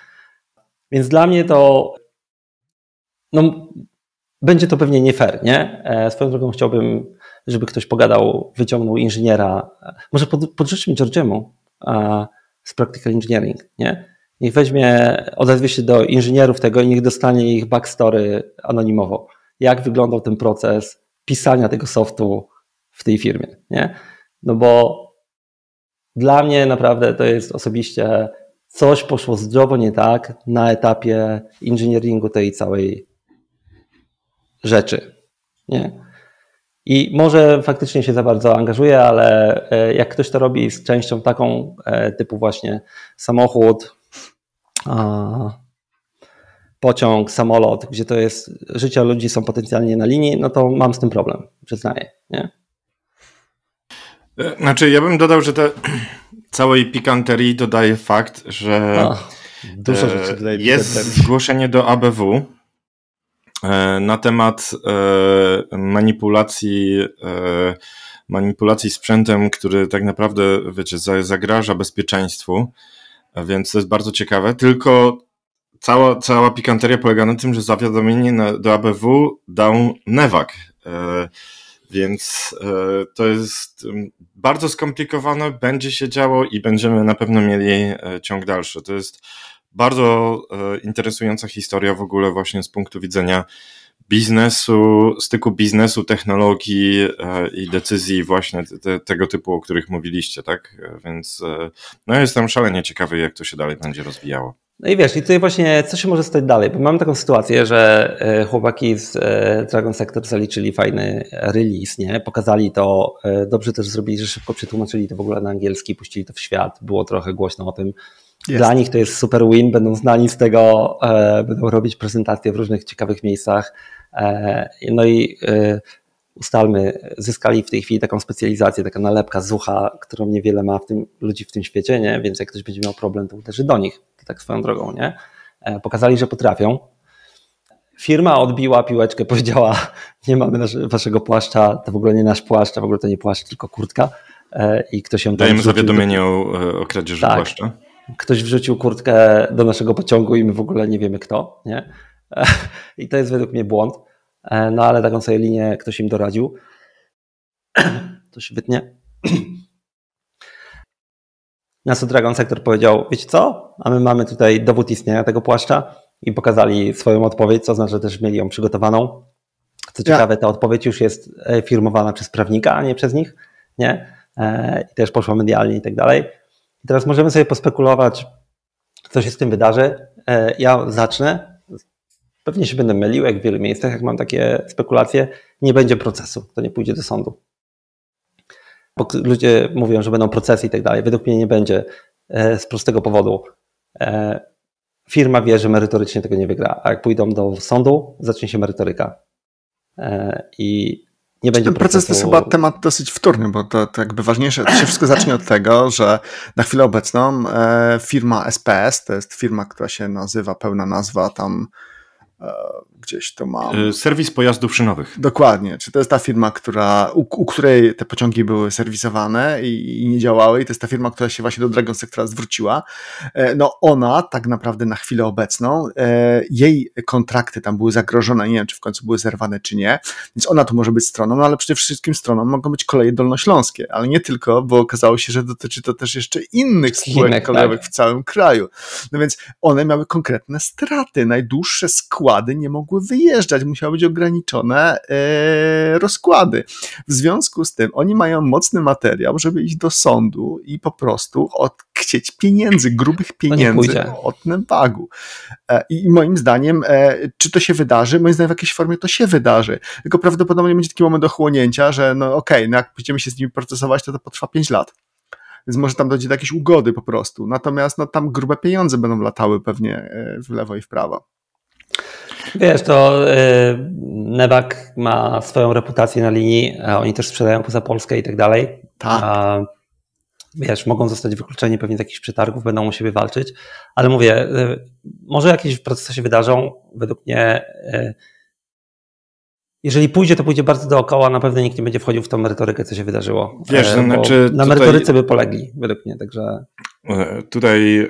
Więc dla mnie to no, będzie to pewnie nie fair, nie? E, swoją drogą chciałbym, żeby ktoś pogadał, wyciągnął inżyniera, może pod, podrzućmy Georgiemu z Practical Engineering, nie? Niech weźmie, odezwie się do inżynierów tego i niech dostanie ich backstory anonimowo. Jak wyglądał ten proces pisania tego softu w tej firmie, nie? No bo dla mnie naprawdę to jest osobiście coś poszło zdrowo nie tak na etapie inżynieringu tej całej rzeczy. Nie? I może faktycznie się za bardzo angażuje, ale e, jak ktoś to robi z częścią taką e, typu właśnie samochód, pociąg, samolot, gdzie to jest życie ludzi są potencjalnie na linii, no to mam z tym problem, przyznaję. Nie? E, znaczy, ja bym dodał, że te całej pikanterii dodaje fakt, że dużo rzeczy jest zgłoszenie do ABW na temat e, manipulacji, e, manipulacji sprzętem, który tak naprawdę, wiecie, zagraża bezpieczeństwu, więc to jest bardzo ciekawe. Tylko cała, cała pikanteria polega na tym, że zawiadomienie na, do ABW dał Newak. Więc to jest bardzo skomplikowane, będzie się działo i będziemy na pewno mieli ciąg dalszy. To jest bardzo e, interesująca historia w ogóle właśnie z punktu widzenia biznesu, styku biznesu, technologii e, i decyzji właśnie te, tego typu, o których mówiliście, tak? E, więc no jestem szalenie ciekawy, jak to się dalej będzie rozwijało. No i wiesz, i tutaj właśnie co się może stać dalej? Bo mamy taką sytuację, że chłopaki z Dragon Sector zaliczyli fajny release, nie? Pokazali to, dobrze też zrobili, że szybko przetłumaczyli to w ogóle na angielski, puścili to w świat, było trochę głośno o tym. Jest. Dla nich to jest super win, będą znani z tego, e, będą robić prezentacje w różnych ciekawych miejscach. E, no i e, ustalmy, zyskali w tej chwili taką specjalizację, taka nalepka z ucha, którą niewiele ma w tym, ludzi w tym świecie, nie? więc jak ktoś będzie miał problem, to uderzy do nich, to tak swoją drogą. Nie? E, pokazali, że potrafią. Firma odbiła piłeczkę, powiedziała, nie mamy nasz, waszego płaszcza, to w ogóle nie nasz płaszcz, a w ogóle to nie płaszcz, tylko kurtka. E, I ktoś ją Dajemy zawiadomienie o, o kradzieży tak. płaszcza ktoś wrzucił kurtkę do naszego pociągu i my w ogóle nie wiemy kto, nie? I to jest według mnie błąd. E, no ale taką sobie linię ktoś im doradził. To się wytnie. Nasu Dragon Sector powiedział, wiecie co? A my mamy tutaj dowód istnienia tego płaszcza i pokazali swoją odpowiedź, co znaczy, że też mieli ją przygotowaną. Co ciekawe, ta odpowiedź już jest e, firmowana przez prawnika, a nie przez nich, nie? E, I też poszła medialnie i tak dalej. I teraz możemy sobie pospekulować, co się z tym wydarzy. E, ja zacznę. Pewnie się będę mylił, jak w wielu miejscach, jak mam takie spekulacje. Nie będzie procesu, to nie pójdzie do sądu. Bo ludzie mówią, że będą procesy i tak dalej. Według mnie nie będzie e, z prostego powodu. E, firma wie, że merytorycznie tego nie wygra, a jak pójdą do sądu, zacznie się merytoryka. I nie będzie Ten proces to jest chyba temat dosyć wtórny, bo to, to jakby ważniejsze, to się wszystko zacznie od tego, że na chwilę obecną e, firma SPS, to jest firma, która się nazywa, pełna nazwa tam e, gdzieś to mam. Y, serwis pojazdów szynowych. Dokładnie. Czy to jest ta firma, która, u, u której te pociągi były serwisowane i, i, nie działały, i to jest ta firma, która się właśnie do Dragon Sectora zwróciła. E, no ona tak naprawdę na chwilę obecną, e, jej kontrakty tam były zagrożone, nie wiem, czy w końcu były zerwane, czy nie, więc ona tu może być stroną, no ale przede wszystkim stroną mogą być koleje dolnośląskie, ale nie tylko, bo okazało się, że dotyczy to też jeszcze innych spółek Chinek, kolejowych tak. w całym kraju. No więc one miały konkretne straty, najdłuższe składy nie mogły mogły wyjeżdżać, musiały być ograniczone e, rozkłady. W związku z tym oni mają mocny materiał, żeby iść do sądu i po prostu odchcieć pieniędzy, grubych pieniędzy od Nebagu. E, I moim zdaniem, e, czy to się wydarzy? Moim zdaniem w jakiejś formie to się wydarzy. Tylko prawdopodobnie będzie taki moment ochłonięcia, że no okej, okay, no jak będziemy się z nimi procesować, to to potrwa 5 lat więc może tam dojdzie do jakiejś ugody po prostu. Natomiast no, tam grube pieniądze będą latały pewnie w lewo i w prawo. Wiesz, to y, Newak ma swoją reputację na linii, a oni też sprzedają poza Polskę i tak dalej. Tak. A, wiesz, mogą zostać wykluczeni pewnie z jakichś przetargów, będą u siebie walczyć, ale mówię, y, może jakieś procesy się wydarzą. Według mnie y, jeżeli pójdzie, to pójdzie bardzo dookoła, na pewno nikt nie będzie wchodził w tą merytorykę, co się wydarzyło. Wiesz, E, to bo znaczy Na tutaj- merytoryce by polegli, według mnie, także... E, Tutaj e,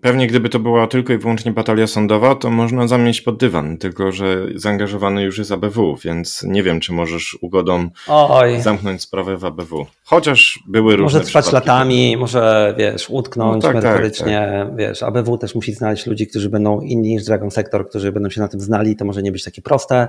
pewnie gdyby to była tylko i wyłącznie batalia sądowa, to można zamieść pod dywan, tylko że zaangażowany już jest ABW, więc nie wiem, czy możesz ugodą Oj, zamknąć sprawę w ABW. Chociaż były różne może trwać latami, może, wiesz, utknąć No tak, tak, merytorycznie, wiesz, ABW też musi znaleźć ludzi, którzy będą inni niż Dragon Sector, którzy będą się na tym znali, to może nie być takie proste.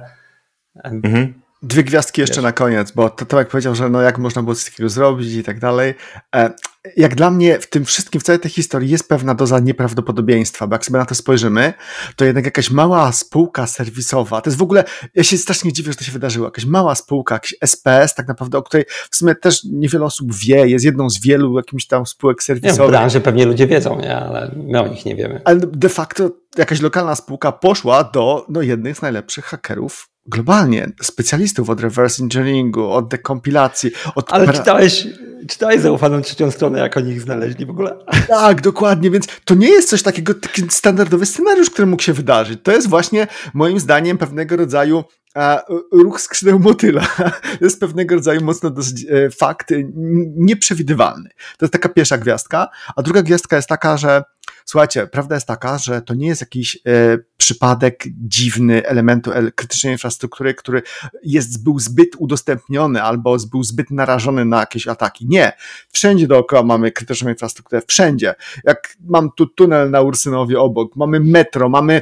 Mhm. Dwie gwiazdki jeszcze Wiesz. na koniec, bo to Tomek powiedział, że no jak można było coś takiego zrobić i tak dalej. E, jak dla mnie w tym wszystkim, w całej tej historii jest pewna doza nieprawdopodobieństwa, bo jak sobie na to spojrzymy, to jednak jakaś mała spółka serwisowa, to jest w ogóle, ja się strasznie dziwię, że to się wydarzyło, jakaś mała spółka, jakiś SPS tak naprawdę, o której w sumie też niewiele osób wie, jest jedną z wielu jakimś tam spółek Nie, w serwisowych. branży pewnie ludzie wiedzą, nie? ale my o nich nie wiemy. Ale de facto jakaś lokalna spółka poszła do no, jednych z najlepszych hakerów globalnie, specjalistów od reverse engineeringu, od dekompilacji, od... Ale czytałeś, czytałeś zaufaną trzecią stronę, jak oni ich znaleźli w ogóle? Tak, dokładnie, więc to nie jest coś takiego, taki standardowy scenariusz, który mógł się wydarzyć. To jest właśnie moim zdaniem pewnego rodzaju e, ruch skrzydeł motyla. To jest pewnego rodzaju mocno dosyć e, fakt nieprzewidywalny. To jest taka pierwsza gwiazdka, a druga gwiazdka jest taka, że słuchajcie, prawda jest taka, że to nie jest jakiś e, przypadek dziwny elementu el- krytycznej infrastruktury, który jest, był zbyt udostępniony albo był zbyt narażony na jakieś ataki. Nie. Wszędzie dookoła mamy krytyczną infrastrukturę, wszędzie. Jak mam tu tunel na Ursynowie obok, mamy metro, mamy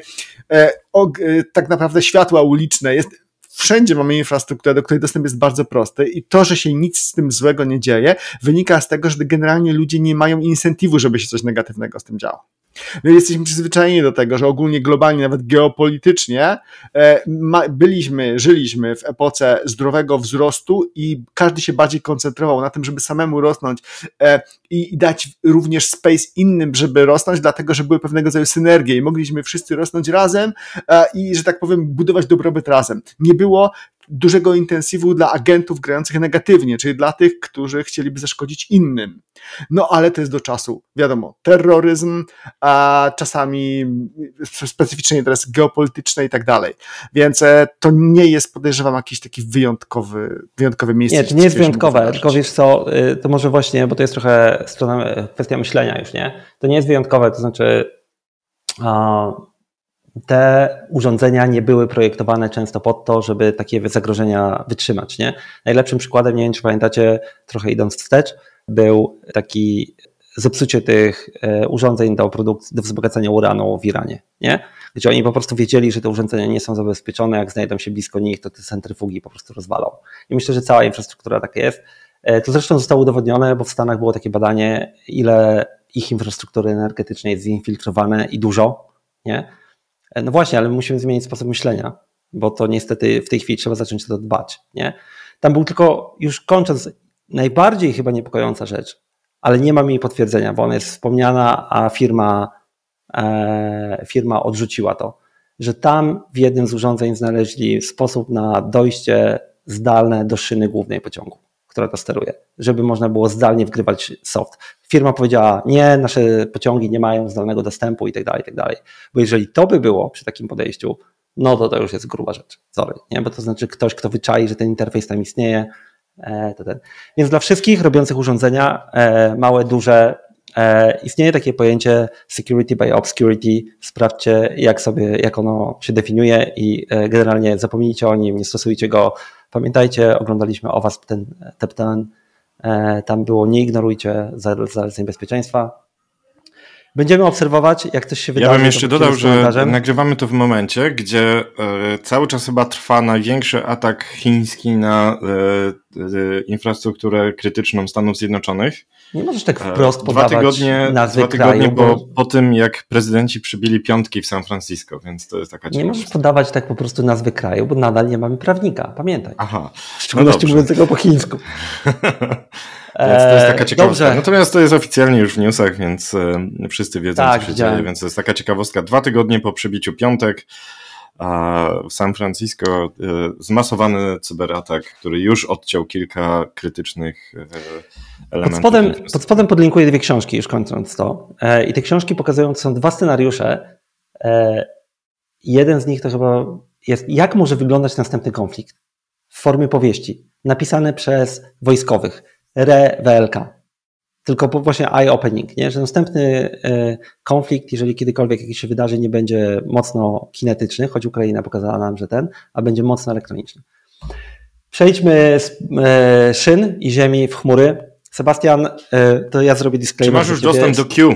e, og, e, tak naprawdę światła uliczne, jest Wszędzie mamy infrastrukturę, do której dostęp jest bardzo prosty i to, że się nic z tym złego nie dzieje, wynika z tego, że generalnie ludzie nie mają incentywu, żeby się coś negatywnego z tym działo. My jesteśmy przyzwyczajeni do tego, że ogólnie globalnie, nawet geopolitycznie, e, byliśmy, żyliśmy w epoce zdrowego wzrostu i każdy się bardziej koncentrował na tym, żeby samemu rosnąć e, i, i dać również space innym, żeby rosnąć, dlatego że były pewnego rodzaju synergie i mogliśmy wszyscy rosnąć razem e, i, że tak powiem, budować dobrobyt razem. Nie było dużego intensywu dla agentów grających negatywnie, czyli dla tych, którzy chcieliby zaszkodzić innym. No ale to jest do czasu. Wiadomo, terroryzm, a czasami specyficzne interesy geopolityczne i tak dalej. Więc e, to nie jest, podejrzewam, jakiś taki wyjątkowy, wyjątkowe miejsce. Nie, to nie jest wyjątkowe, tylko wiesz co, y, to może właśnie, bo to jest trochę strona, y, kwestia myślenia już, nie? To nie jest wyjątkowe, to znaczy te urządzenia nie były projektowane często pod to, żeby takie zagrożenia wytrzymać, nie? Najlepszym przykładem, nie wiem czy pamiętacie, trochę idąc wstecz, był taki zepsucie tych e, urządzeń do produkcji, do wzbogacania uranu w Iranie, nie? Gdzie oni po prostu wiedzieli, że te urządzenia nie są zabezpieczone, jak znajdą się blisko nich, to te centryfugi po prostu rozwalą. I myślę, że cała infrastruktura taka jest. E, To zresztą zostało udowodnione, bo w Stanach było takie badanie, ile ich infrastruktury energetycznej jest zinfiltrowane i dużo, nie? E, No właśnie, ale musimy zmienić sposób myślenia, bo to niestety w tej chwili trzeba zacząć o to dbać, nie? Tam był tylko, już kończąc, najbardziej chyba niepokojąca rzecz, ale nie mam jej potwierdzenia, bo ona jest wspomniana, a firma, e, firma odrzuciła to, że tam w jednym z urządzeń znaleźli sposób na dojście zdalne do szyny głównej pociągu, która to steruje, żeby można było zdalnie wgrywać soft. Firma powiedziała, nie, nasze pociągi nie mają zdalnego dostępu i tak dalej, i tak dalej. Bo jeżeli to by było przy takim podejściu, no to to już jest gruba rzecz. Sorry, nie? Bo to znaczy ktoś, kto wyczai, że ten interfejs tam istnieje, e, to ten. Więc dla wszystkich robiących urządzenia, e, małe, duże, e, istnieje takie pojęcie security by obscurity. Sprawdźcie, jak sobie, jak ono się definiuje i generalnie zapomnijcie o nim, nie stosujcie go. Pamiętajcie, oglądaliśmy o was ten teptan, e, tam było nie ignorujcie zaleceń bezpieczeństwa. Będziemy obserwować, jak coś się wydarzy. Ja bym jeszcze dodał, że nagrywamy to w momencie, gdzie e, cały czas chyba trwa największy atak chiński na e, e, infrastrukturę krytyczną Stanów Zjednoczonych. Nie możesz tak wprost dwa podawać tygodnie, nazwy dwa tygodnie kraju, po, bo po tym, jak prezydenci przybili piątki w San Francisco, więc to jest taka nie możesz podawać tak po prostu nazwy kraju, bo nadal nie mamy prawnika, pamiętaj. Aha, W szczególności dobrze. mówiącego po chińsku. Więc to jest taka E, ciekawostka. Dobrze. Natomiast to jest oficjalnie już w newsach, więc e, wszyscy wiedzą, Tak, co się dzieje, więc to jest taka ciekawostka. Dwa tygodnie po przybiciu piątek w San Francisco e, zmasowany cyberatak, który już odciął kilka krytycznych elementów. Pod spodem, pod spodem podlinkuję dwie książki, już kończąc to. I te książki pokazują, są dwa scenariusze. Jeden z nich to chyba jest, jak może wyglądać następny konflikt w formie powieści, napisane przez wojskowych, RE-WLK. Tylko właśnie eye-opening, nie? że następny e, konflikt, jeżeli kiedykolwiek jakiś się wydarzy, nie będzie mocno kinetyczny, choć Ukraina pokazała nam, że ten, a będzie mocno elektroniczny. Przejdźmy z e, szyn i ziemi w chmury. Sebastian, e, to ja zrobię disclaimer. Czy masz już dostęp do Q?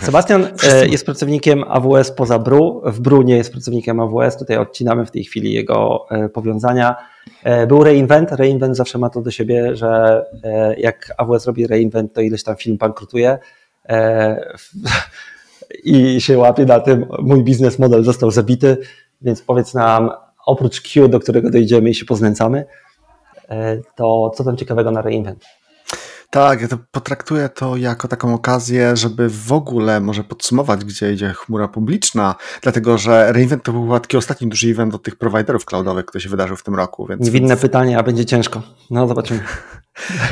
Sebastian jest pracownikiem AWS poza BRU. W BRU nie jest pracownikiem AWS. Tutaj odcinamy w tej chwili jego powiązania. Był reinvent. Reinvent zawsze ma to do siebie, że jak AWS robi reinvent, to ileś tam film bankrutuje i się łapie na tym, mój biznes model został zabity, więc powiedz nam, oprócz Q, do którego dojdziemy i się poznęcamy, e, to co tam ciekawego na reinvent? Tak, ja to potraktuję to jako taką okazję, żeby w ogóle może podsumować, gdzie idzie chmura publiczna, dlatego że Reinvent to był taki ostatni duży event od tych prowajderów cloudowych, który się wydarzył w tym roku. Więc, Niewinne pytanie, a będzie ciężko. No zobaczymy.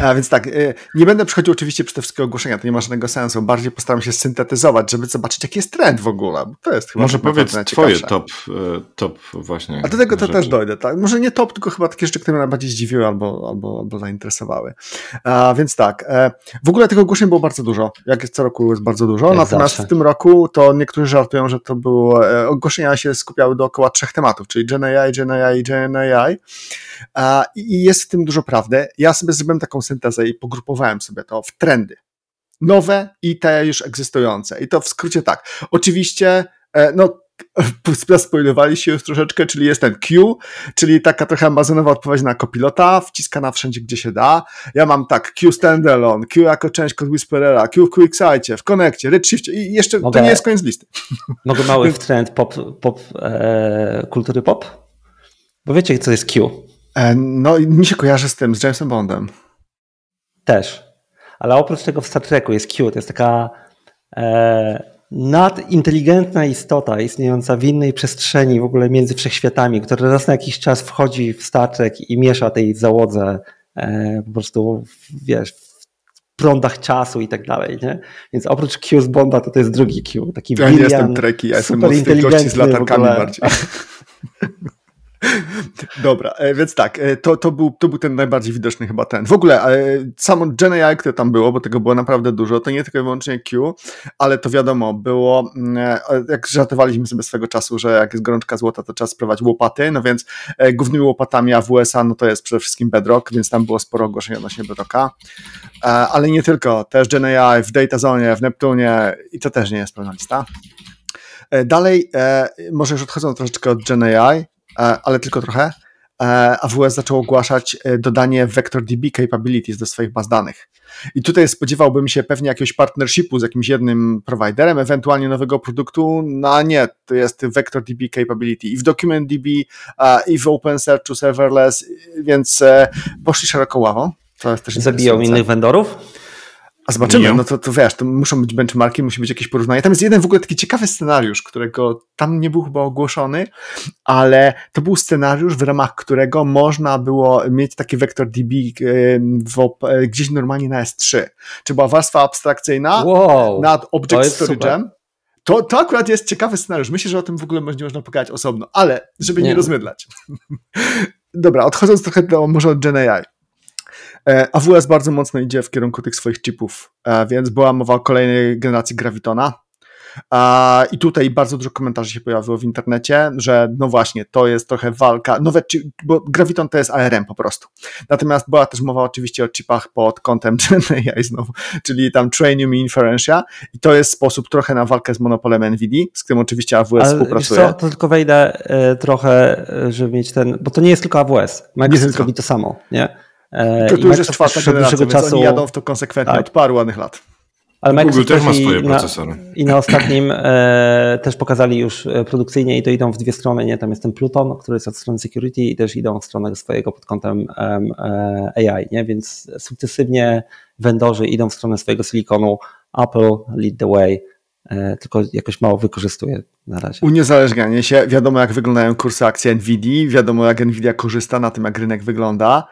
A więc tak, y, nie będę przechodził oczywiście przez te wszystkie ogłoszenia, to nie ma żadnego sensu. Bardziej postaram się syntetyzować, żeby zobaczyć, jaki jest trend w ogóle. To jest chyba Może powiedz twoje top, y, top właśnie. A do tego to rzeczy. też dojdę, tak? Może nie top, tylko chyba takie rzeczy, które mnie najbardziej zdziwiły albo, albo, albo zainteresowały. A, więc tak, e, w ogóle tych ogłoszeń było bardzo dużo. Jak jest co roku jest bardzo dużo. Jak Natomiast zawsze. w tym roku to niektórzy żartują, że to było, e, ogłoszenia się skupiały dookoła trzech tematów, czyli GenAI, GenAI i GenAI. I jest w tym dużo prawdy. Ja sobie zrobiłem taką syntezę i pogrupowałem sobie to w trendy. Nowe i te już egzystujące. I to w skrócie tak. Oczywiście, e, no, spoilowali się już troszeczkę, czyli jest ten Q, czyli taka trochę amazonowa odpowiedź na kopilota, wciskana wszędzie, gdzie się da. Ja mam tak Q standalone, Q jako część Code Whisperera, Q w QuickSight, w Connectie, Redshiftie i jeszcze mogę, to nie jest koniec listy. Mogę mały trend pop, pop e, kultury pop? Bo wiecie, co jest Q? E, no, mi się kojarzy z tym, z Jamesem Bondem. Też. Ale oprócz tego w Star Treku jest Q, to jest taka e, nadinteligentna istota istniejąca w innej przestrzeni, w ogóle między wszechświatami, która raz na jakiś czas wchodzi w Star Trek i miesza tej załodze e, po prostu, wiesz, w prądach czasu i tak dalej, nie? Więc oprócz Q z Bonda to to jest drugi Q, taki Ja nie jestem Treki, ja jestem mocny gości z latarkami bardziej. Dobra, e, więc tak, e, to, to, był, to był ten najbardziej widoczny chyba ten. W ogóle e, samo GenAI, które tam było, bo tego było naprawdę dużo, to nie tylko i wyłącznie Q, ale to wiadomo, było, mm, jak żartowaliśmy sobie swego czasu, że jak jest gorączka złota, to trzeba spróbować łopaty, no więc głównymi łopatami, a w USA, no to jest przede wszystkim Bedrock, więc tam było sporo ogłoszeń odnośnie Bedrocka, ale nie tylko, też GenAI w DataZone, w Neptunie i to też nie jest pełna lista. Dalej, może już odchodząc troszeczkę od GenAI, E, ale tylko trochę, e, AWS zaczął ogłaszać e, dodanie VectorDB capabilities do swoich baz danych. I tutaj spodziewałbym się pewnie jakiegoś partnershipu z jakimś jednym prowajderem, ewentualnie nowego produktu, no a nie, to jest VectorDB capability i w DocumentDB, i w OpenSearchu serverless, więc poszli szeroko ławą. To jest też Zabiją innych vendorów? A zobaczymy, no to, to wiesz, to muszą być benchmarki, musi być jakieś porównanie. Tam jest jeden w ogóle taki ciekawy scenariusz, którego tam nie był chyba ogłoszony, ale to był scenariusz, w ramach którego można było mieć taki vector DB w, gdzieś normalnie na S3. Czy była warstwa abstrakcyjna wow, nad Object Storage'em. To, to akurat jest ciekawy scenariusz. Myślę, że o tym w ogóle będzie można pogadać osobno, ale żeby nie, nie rozmydlać. Dobra, odchodząc trochę do, może od GenAI. E, AWS bardzo mocno idzie w kierunku tych swoich chipów, e, więc była mowa o kolejnej generacji Gravitona. I tutaj bardzo dużo komentarzy się pojawiło w internecie, że no właśnie, to jest trochę walka, nowe, bo Graviton to jest ARM po prostu. Natomiast była też mowa oczywiście o chipach pod kątem GenAI znowu, czyli tam Trainium i Inferentia i to jest sposób trochę na walkę z monopolem NVIDIA, z którym oczywiście AWS Ale współpracuje. Co, to tylko wejdę trochę, żeby mieć ten, bo to nie jest tylko AWS, Microsoft robi to samo, nie? E, to, to już jest czwarta generacja, więc czasu... oni jadą w to konsekwentnie tak. od paru ładnych lat. Ale Microsoft Google też ma swoje procesory. I na ostatnim e, też pokazali już e, produkcyjnie i to idą w dwie strony, nie? Tam jest ten Pluton, który jest od strony security i też idą w stronę swojego pod kątem e, AI, nie? Więc sukcesywnie vendorzy idą w stronę swojego silikonu. Apple lead the way, e, tylko jakoś mało wykorzystuje na razie. Uniezależnianie się, wiadomo jak wyglądają kursy akcji Nvidia, wiadomo jak Nvidia korzysta na tym, jak rynek wygląda,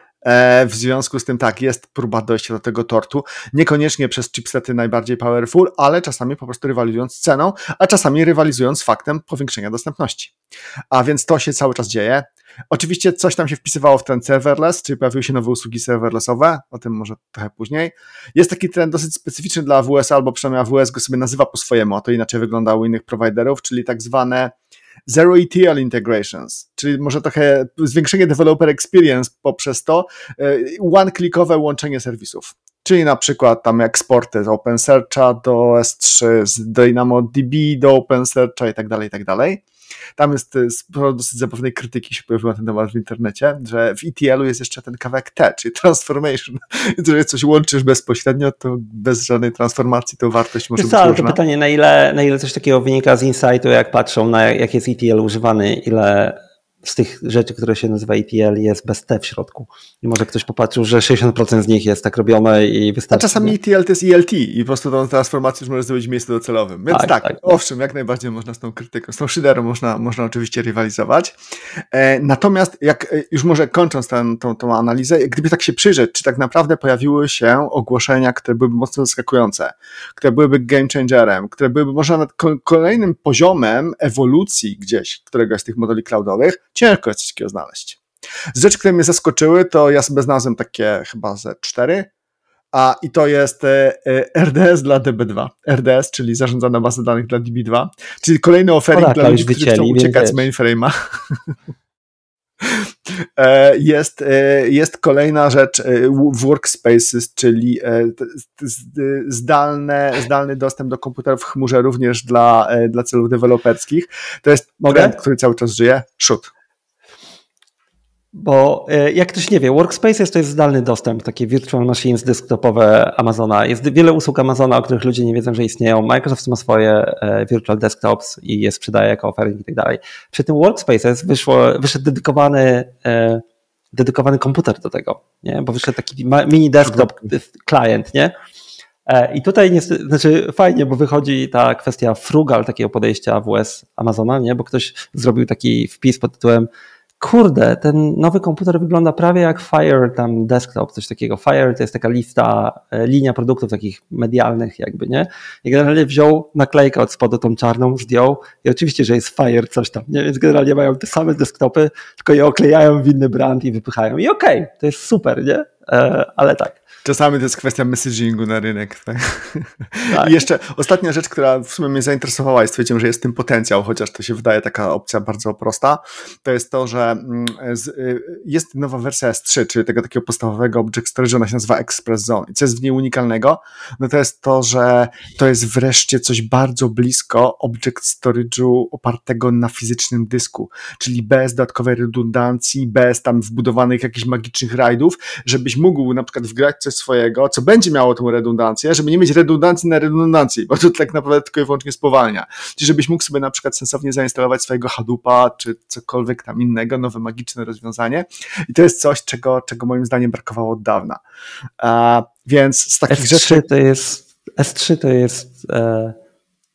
w związku z tym tak, jest próba dojścia do tego tortu, niekoniecznie przez chipsety najbardziej powerful, ale czasami po prostu rywalizując ceną, a czasami rywalizując faktem powiększenia dostępności. A więc to się cały czas dzieje. Oczywiście coś tam się wpisywało w trend serverless, czyli pojawiły się nowe usługi serverlessowe, o tym może trochę później. Jest taki trend dosyć specyficzny dla AWS, albo przynajmniej AWS go sobie nazywa po swojemu, a to inaczej wygląda u innych providerów, czyli tak zwane Zero ETL integrations, czyli może trochę zwiększenie developer experience poprzez to e, one-clickowe łączenie serwisów. Czyli na przykład tam eksporty z OpenSearcha do S3, z DynamoDB do OpenSearcha i tak dalej, i tak dalej. Tam jest sporo dosyć zabawnej krytyki się pojawiło na ten temat w internecie, że w ETL-u jest jeszcze ten kawałek T, czyli transformation. Jeżeli coś łączysz bezpośrednio, to bez żadnej transformacji to wartość może Wiesz być co, to pytanie, na ile, na ile coś takiego wynika z insightu, jak patrzą na jak jest ETL używany, ile z tych rzeczy, które się nazywa ETL jest bez T w środku. I może ktoś popatrzył, że 60% z nich jest tak robione i wystarczy. A czasami ETL to jest ELT i po prostu tą transformację już może zrobić w miejscu docelowym. Więc tak, tak, tak, owszem, jak najbardziej można z tą krytyką, z tą szyderą można, można oczywiście rywalizować. E, natomiast jak e, już może kończąc tą, tą, tą analizę, gdyby tak się przyjrzeć, czy tak naprawdę pojawiły się ogłoszenia, które byłyby mocno zaskakujące, które byłyby game changerem, które byłyby może nawet kolejnym poziomem ewolucji gdzieś któregoś z tych modeli cloudowych, ciężko jest coś takiego znaleźć. Z rzeczy, które mnie zaskoczyły, to ja sobie znalazłem takie chyba ze cztery, a i to jest e, e, RDS dla DB2. RDS, czyli zarządzana baza danych dla DB2, czyli kolejny offering dla ludzi, którzy chcą uciekać z mainframe'a. E, jest, jest kolejna rzecz Workspaces, czyli zdalne, zdalny dostęp do komputerów w chmurze również dla, dla celów deweloperskich. To jest Mogę? trend, który cały czas żyje. Shoot. Bo e, jak ktoś nie wie, Workspaces to jest zdalny dostęp, takie virtual machines desktopowe Amazona. Jest wiele usług Amazona, o których ludzie nie wiedzą, że istnieją. Microsoft ma swoje e, virtual desktops i je sprzedaje jako offering i tak dalej. Przy tym Workspaces wyszło, wyszedł dedykowany, e, dedykowany komputer do tego, nie? bo wyszedł taki mini desktop client, nie? I tutaj niestety, znaczy fajnie, bo wychodzi ta kwestia frugal takiego podejścia AWS Amazona, nie? bo ktoś zrobił taki wpis pod tytułem kurde, ten nowy komputer wygląda prawie jak Fire tam desktop, coś takiego. Fire to jest taka lista, e, linia produktów takich medialnych jakby, nie? I generalnie wziął naklejkę od spodu tą czarną, zdjął i oczywiście, że jest Fire coś tam, nie? Więc generalnie mają te same desktopy, tylko je oklejają w inny brand i wypychają. I okej, okay, to jest super, nie? E, ale tak. Czasami to jest kwestia messagingu na rynek. Tak? Tak. I jeszcze ostatnia rzecz, która w sumie mnie zainteresowała i stwierdziłem, że jest tym potencjał, chociaż to się wydaje taka opcja bardzo prosta, to jest to, że mm, y, jest nowa wersja S3, czyli tego takiego podstawowego Object Storage, ona się nazywa Express Zone. I co jest w niej unikalnego? No to jest to, że to jest wreszcie coś bardzo blisko Object Storage'u opartego na fizycznym dysku, czyli bez dodatkowej redundancji, bez tam wbudowanych jakichś magicznych rajdów, żebyś mógł na przykład wgrać coś swojego, co będzie miało tą redundancję, żeby nie mieć redundancji na redundancji, bo to tak naprawdę tylko i wyłącznie spowalnia. Czyli żebyś mógł sobie na przykład sensownie zainstalować swojego Hadoopa, czy cokolwiek tam innego, nowe magiczne rozwiązanie. I to jest coś, czego, czego moim zdaniem brakowało od dawna. A, więc z takich S3 rzeczy... To jest, S3 to jest... E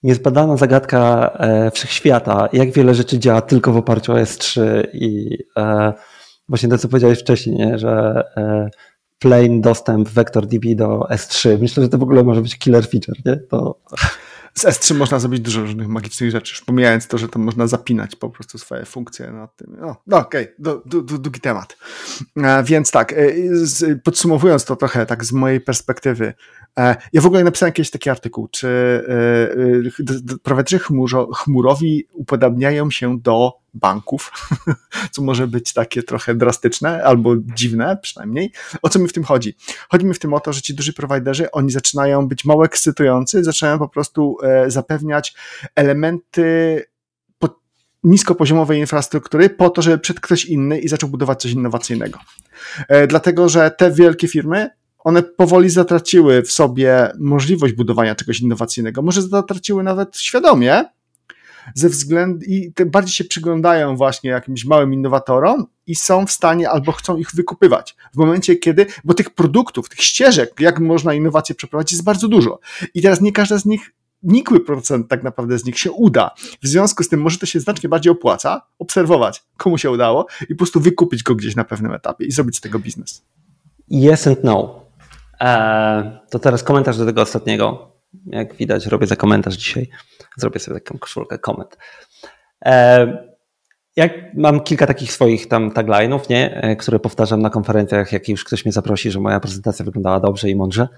niezbadana zagadka e, wszechświata, jak wiele rzeczy działa tylko w oparciu o S3 i e, właśnie to, co powiedziałeś wcześniej, nie? że e, plain dostęp VectorDB do S3. Myślę, że to w ogóle może być killer feature, nie? To... Z S3 można zrobić dużo różnych magicznych rzeczy, już pomijając to, że tam można zapinać po prostu swoje funkcje na tym. No, no okej, okay. długi temat. E, więc tak, e, podsumowując to trochę tak z mojej perspektywy, e, ja w ogóle napisałem jakiś taki artykuł, czy prowadzący chmurowi upodabniają się do banków, co może być takie trochę drastyczne albo dziwne przynajmniej. O co mi w tym chodzi? Chodzi mi w tym o to, że ci duży prowajderzy, oni zaczynają być mało ekscytujący, zaczynają po prostu e, zapewniać elementy niskopoziomowej infrastruktury po to, żeby przed ktoś inny i zaczął budować coś innowacyjnego. E, dlatego, że te wielkie firmy, one powoli zatraciły w sobie możliwość budowania czegoś innowacyjnego. Może zatraciły nawet świadomie, ze względu i bardziej się przyglądają właśnie jakimś małym innowatorom i są w stanie albo chcą ich wykupywać. W momencie, kiedy, bo tych produktów, tych ścieżek, jak można innowacje przeprowadzić, jest bardzo dużo. I teraz nie każda z nich nikły procent tak naprawdę z nich się uda. W związku z tym może to się znacznie bardziej opłaca obserwować, komu się udało i po prostu wykupić go gdzieś na pewnym etapie i zrobić z tego biznes. yes and no. E, to teraz komentarz do tego ostatniego. Jak widać, robię za komentarz dzisiaj. Zrobię sobie taką koszulkę, koment. E, jak mam kilka takich swoich tam tagline'ów, nie, e, które powtarzam na konferencjach, jak już ktoś mnie zaprosi, że moja prezentacja wyglądała dobrze i mądrze.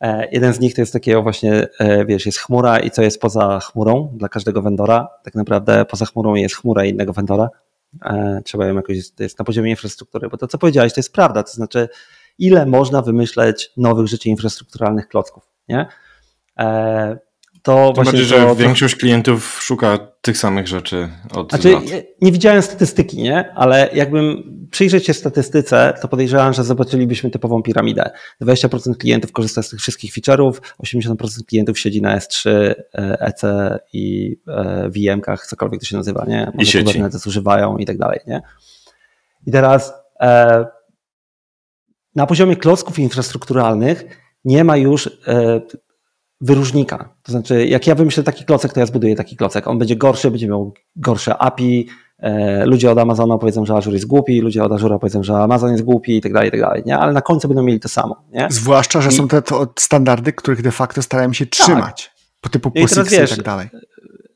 E, jeden z nich to jest takiego właśnie, wiesz, jest chmura i co jest poza chmurą dla każdego vendora. Tak naprawdę poza chmurą jest chmura innego vendora. Trzeba ją jakoś, to jest na poziomie infrastruktury, bo to co powiedziałeś, to jest prawda, to znaczy ile można wymyśleć nowych rzeczy infrastrukturalnych klocków, nie? To Tym właśnie bardziej, że to, większość klientów szuka tych samych rzeczy od znaczy, lat. Nie, widziałem statystyki, nie? Ale jakbym przyjrzeć się statystyce, to podejrzewam, że zobaczylibyśmy typową piramidę. 20% klientów korzysta z tych wszystkich feature'ów, 80% klientów siedzi na S3, EC i e, VM-kach, cokolwiek to się nazywa, nie? Może I sieci. używają i tak dalej, nie? I teraz e, na poziomie klocków infrastrukturalnych nie ma już e, wyróżnika. To znaczy, jak ja wymyślę taki klocek, to ja zbuduję taki klocek. On będzie gorszy, będzie miał gorsze API. E, ludzie od Amazona powiedzą, że Azure jest głupi, ludzie od Azure powiedzą, że Amazon jest głupi i tak dalej, i tak dalej. Nie? Ale na końcu będą mieli to samo. Nie? Zwłaszcza, że I... są te standardy, których de facto starają się trzymać. Tak. Po typu POSIX i, i tak dalej.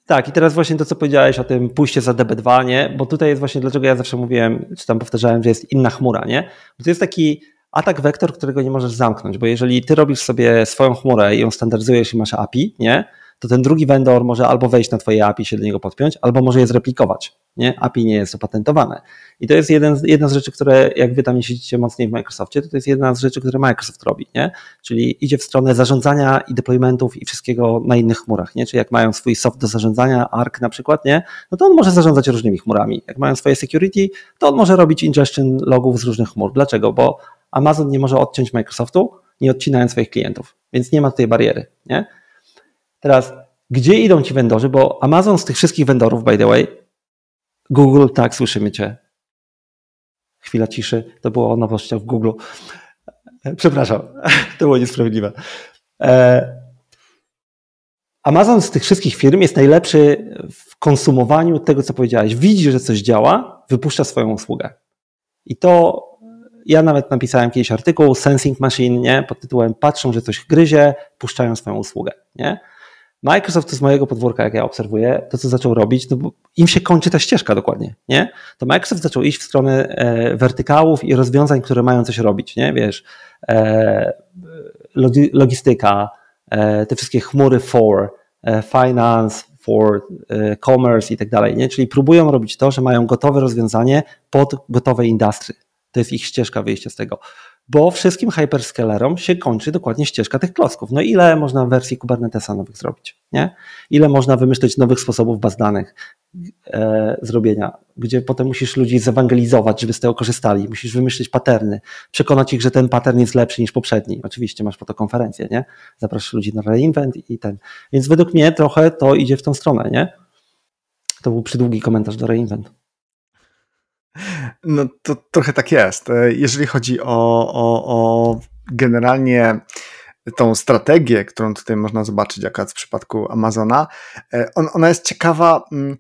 Tak, i teraz właśnie to, co powiedziałeś o tym pójście za DB2, nie? Bo tutaj jest właśnie, dlaczego ja zawsze mówiłem, czy tam powtarzałem, że jest inna chmura, nie? Bo to jest taki atak wektor, którego nie możesz zamknąć, bo jeżeli ty robisz sobie swoją chmurę i ją standaryzujesz i masz API, nie, to ten drugi vendor może albo wejść na twoje API, się do niego podpiąć, albo może je zreplikować. Nie? API nie jest opatentowane. I to jest jeden, jedna z rzeczy, które jak wy tam nie siedzicie mocniej w Microsoftie, to to jest jedna z rzeczy, które Microsoft robi. Nie? Czyli idzie w stronę zarządzania i deploymentów i wszystkiego na innych chmurach. Nie? Czyli jak mają swój soft do zarządzania, ARC na przykład, nie? no to on może zarządzać różnymi chmurami. Jak mają swoje security, to on może robić ingestion logów z różnych chmur. Dlaczego? Bo Amazon nie może odciąć Microsoftu, nie odcinając swoich klientów, więc nie ma tutaj bariery. Nie? Teraz, gdzie idą ci vendorzy? Bo Amazon z tych wszystkich vendorów, by the way, Google, tak, słyszymy cię. Chwila ciszy, to było o nowościach w Google. Przepraszam, to było niesprawiedliwe. E, Amazon z tych wszystkich firm jest najlepszy w konsumowaniu tego, co powiedziałeś. Widzi, że coś działa, wypuszcza swoją usługę. I to ja nawet napisałem kiedyś artykuł Sensing Machine, nie? Pod tytułem Patrzą, że coś gryzie, puszczają swoją usługę, nie? Microsoft to z mojego podwórka, jak ja obserwuję, to co zaczął robić, to im się kończy ta ścieżka dokładnie, nie? To Microsoft zaczął iść w stronę e, wertykałów i rozwiązań, które mają coś robić, nie? Wiesz, e, logistyka, e, te wszystkie chmury for, e, finance, for e, commerce i tak dalej, nie? Czyli próbują robić to, że mają gotowe rozwiązanie pod gotowe industry, to jest ich ścieżka wyjścia z tego. Bo wszystkim hyperscalerom się kończy dokładnie ścieżka tych klocków. No ile można wersji Kubernetesa nowych zrobić? Nie? Ile można wymyśleć nowych sposobów baz danych e, zrobienia, gdzie potem musisz ludzi zewangelizować, żeby z tego korzystali. Musisz wymyślić paterny, przekonać ich, że ten pattern jest lepszy niż poprzedni. Oczywiście masz po to konferencję, nie? Zapraszasz ludzi na reinvent i ten. Więc według mnie trochę to idzie w tą stronę, nie? To był przydługi komentarz do reinvent. No to trochę tak jest. E, jeżeli chodzi o, o, o generalnie tą strategię, którą tutaj można zobaczyć, jaka w przypadku Amazona, e, on, ona jest ciekawa. Mm,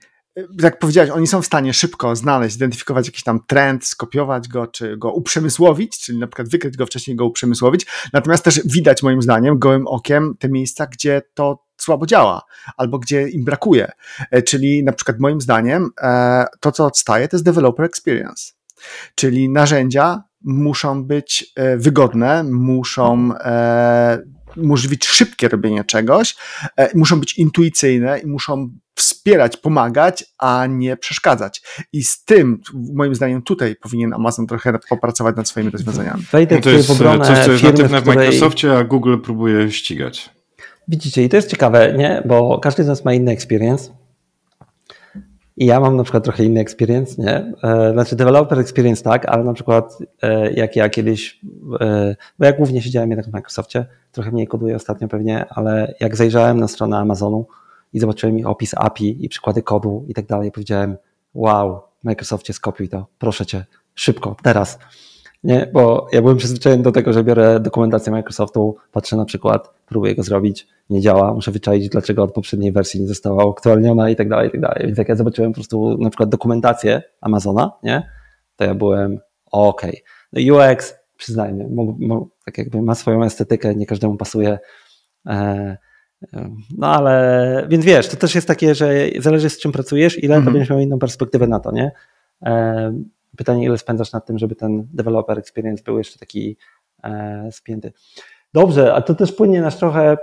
jak powiedziałeś, oni są w stanie szybko znaleźć, zidentyfikować jakiś tam trend, skopiować go, czy go uprzemysłowić, czyli na przykład wykryć go wcześniej, go uprzemysłowić. Natomiast też widać moim zdaniem gołym okiem te miejsca, gdzie to słabo działa, albo gdzie im brakuje. E, czyli na przykład moim zdaniem e, to, co odstaje, to jest developer experience. Czyli narzędzia muszą być e, wygodne, muszą umożliwić szybkie robienie czegoś, muszą być intuicyjne i muszą wspierać, pomagać, a nie przeszkadzać. I z tym, moim zdaniem, tutaj powinien Amazon trochę popracować nad swoimi rozwiązaniami. Wejdę no to jest coś, co jest natywne w Microsoftie, a Google próbuje ścigać. Widzicie, i to jest ciekawe, nie? Bo każdy z nas ma inny experience. I ja mam na przykład trochę inny experience, nie? E, znaczy developer experience tak, ale na przykład e, jak ja kiedyś, e, bo ja głównie siedziałem jednak w Microsoftie, trochę mniej koduję ostatnio pewnie, ale jak zajrzałem na stronę Amazonu i zobaczyłem ich opis API i przykłady kodu i tak dalej, powiedziałem wow, Microsoftie skopiuj to, proszę cię, szybko, teraz. Nie, bo ja byłem przyzwyczajony do tego, że biorę dokumentację Microsoftu, patrzę na przykład, próbuję go zrobić, nie działa, muszę wyczaić, dlaczego od poprzedniej wersji nie została aktualniona i tak dalej, i tak dalej. Więc jak ja zobaczyłem po prostu na przykład dokumentację Amazona, nie, to ja byłem ok. No UX, przyznajmy. tak jakby ma swoją estetykę, nie każdemu pasuje. No ale, więc wiesz, to też jest takie, że zależy z czym pracujesz, ile to będziesz miał inną perspektywę na to, nie? Pytanie, ile spędzasz nad tym, żeby ten developer experience był jeszcze taki spięty. Dobrze, a to też płynie nas trochę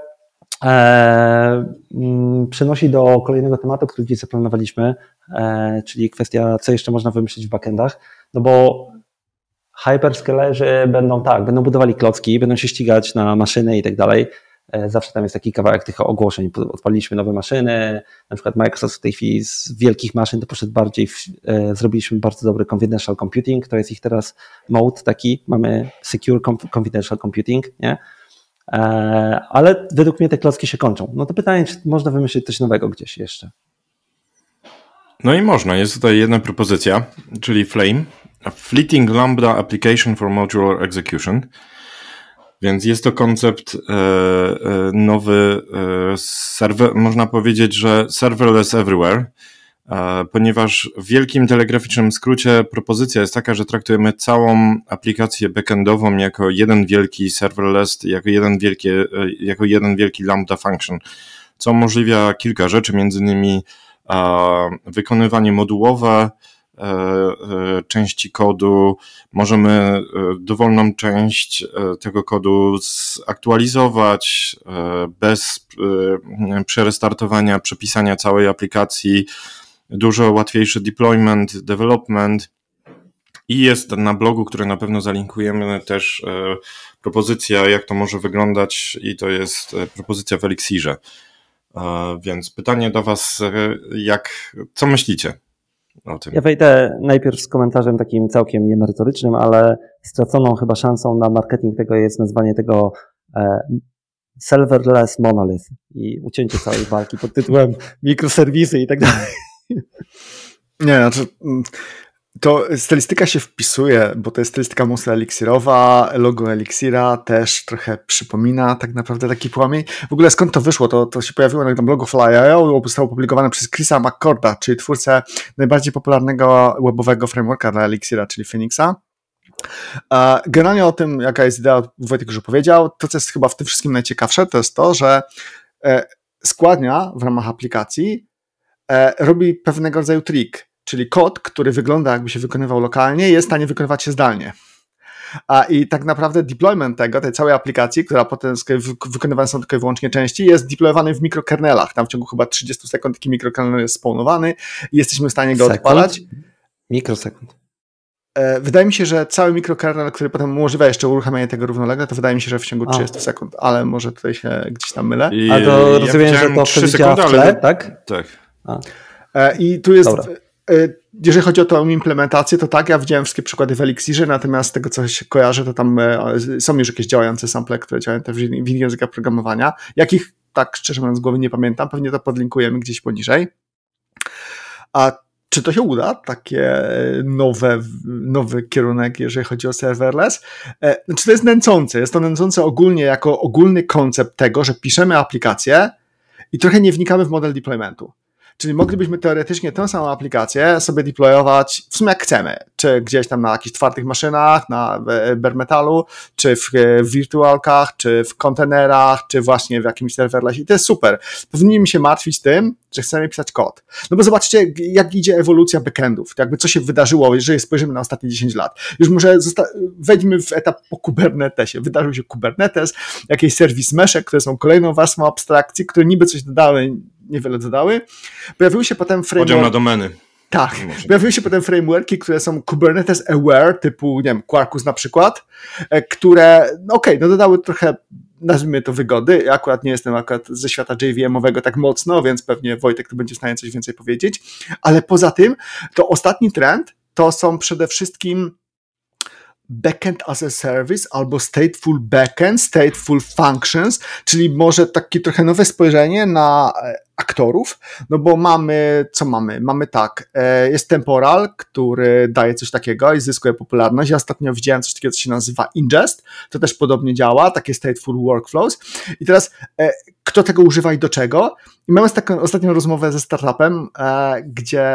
e, mm, przenosi do kolejnego tematu, który dziś zaplanowaliśmy, e, czyli kwestia, co jeszcze można wymyślić w backendach, no bo hyperscalerzy będą tak, będą budowali klocki, będą się ścigać na maszyny i tak dalej. E, zawsze tam jest taki kawałek tych ogłoszeń. Odpaliliśmy nowe maszyny, na przykład Microsoft w tej chwili z wielkich maszyn to poszedł bardziej, w, e, zrobiliśmy bardzo dobry confidential computing, to jest ich teraz mode taki, mamy secure confidential computing, nie? E, ale według mnie te klocki się kończą. No to pytanie, czy można wymyślić coś nowego gdzieś jeszcze? No i można. Jest tutaj jedna propozycja, czyli Flame, a Fleeting Lambda Application for Modular Execution. Więc jest to koncept e, e, nowy, serwer, można powiedzieć, że serverless everywhere, ponieważ w wielkim telegraficznym skrócie propozycja jest taka, że traktujemy całą aplikację backendową jako jeden wielki serverless, jako jeden, wielkie, e, jako jeden wielki lambda function, co umożliwia kilka rzeczy, między innymi wykonywanie modułowe, e, e, części kodu, możemy dowolną część tego kodu zaktualizować bez przerestartowania, przepisania całej aplikacji, dużo łatwiejszy deployment, development. I jest na blogu, który na pewno zalinkujemy, też e, propozycja, jak to może wyglądać, i to jest e, propozycja w Elixirze. E, więc pytanie do Was, jak, co myślicie o tym? Ja wejdę najpierw z komentarzem takim całkiem niemerytorycznym, ale straconą chyba szansą na marketing tego jest nazwanie tego serverless monolith i ucięcie całej walki pod tytułem mikroserwisy i tak dalej. Nie, znaczy mm, to stylistyka się wpisuje, bo to jest stylistyka mocno eliksirowa, logo eliksira też trochę przypomina tak naprawdę taki płomień. W ogóle skąd to wyszło? To, to się pojawiło na blogu Fly.io, zostało opublikowane przez Chrisa McCorda, czyli twórcę najbardziej popularnego webowego frameworka dla eliksira, czyli Phoenixa. Generalnie o tym, jaka jest idea, Wojtek już powiedział. To, co jest chyba w tym wszystkim najciekawsze, to jest to, że e, składnia w ramach aplikacji E, robi pewnego rodzaju trik, czyli kod, który wygląda jakby się wykonywał lokalnie, jest w stanie wykonywać się zdalnie. A i tak naprawdę deployment tego, tej całej aplikacji, która potem wykonywane są tylko i wyłącznie części, jest deployowany w mikrokernelach. Tam w ciągu chyba 30 sekund taki mikrokernel jest spawnowany i jesteśmy w stanie go Sekund? odpalać. Mikrosekund. E, wydaje mi się, że cały mikrokernel, który potem umożliwia jeszcze uruchamianie tego równolegle, to wydaje mi się, że w ciągu 30 A. sekund, ale może tutaj się gdzieś tam mylę. I, A to rozumiem, ja że to wtedy działa w tle, ale... tak? Tak. E, I tu jest, Dobra. E, jeżeli chodzi o tą implementację, to tak, ja widziałem wszystkie przykłady w Elixirze, natomiast z tego, co się kojarzy, to tam e, są już jakieś działające sample, które działają też w innych językach programowania. Jakich, tak szczerze mówiąc, z głowy nie pamiętam, pewnie to podlinkujemy gdzieś poniżej. A czy to się uda, takie nowe, nowy kierunek, jeżeli chodzi o serverless? Znaczy to jest nęcące. Jest to nęcące ogólnie jako ogólny koncept tego, że piszemy aplikację i trochę nie wnikamy w model deploymentu. Czyli moglibyśmy teoretycznie tę samą aplikację sobie deployować w sumie jak chcemy. Czy gdzieś tam na jakichś twardych maszynach, na e, bare metalu, czy w e, wirtualkach, czy w kontenerach, czy właśnie w jakimś serverlessie. I to jest super. Powinniśmy się martwić tym, że chcemy pisać kod. No bo zobaczcie, jak idzie ewolucja backendów. Jakby co się wydarzyło, jeżeli spojrzymy na ostatnie 10 lat. Już może wejdźmy w etap po Kubernetesie. Wydarzył się Kubernetes, jakieś serwis meszek, które są kolejną warstwą abstrakcji, które niby coś dodały, niewiele dodały. Pojawiły się potem frameworki. Podział na domeny. Tak. Pojawiły się potem frameworki, które są Kubernetes aware, typu, nie wiem, Quarkus na przykład, e, które, no okej, okay, no dodały trochę nazwijmy to wygody. Ja akurat nie jestem akurat ze świata JVM-owego tak mocno, więc pewnie Wojtek tu będzie w stanie coś więcej powiedzieć. Ale poza tym, to ostatni trend to są przede wszystkim backend as a service albo stateful backend, stateful functions, czyli może takie trochę nowe spojrzenie na e, aktorów, no bo mamy, co mamy? Mamy tak, e, jest temporal, który daje coś takiego i zyskuje popularność. Ja ostatnio widziałem coś takiego, co się nazywa ingest, to też podobnie działa, takie stateful workflows. I teraz e, kto tego używa i do czego? I mamy taką ostatnią rozmowę ze startupem, gdzie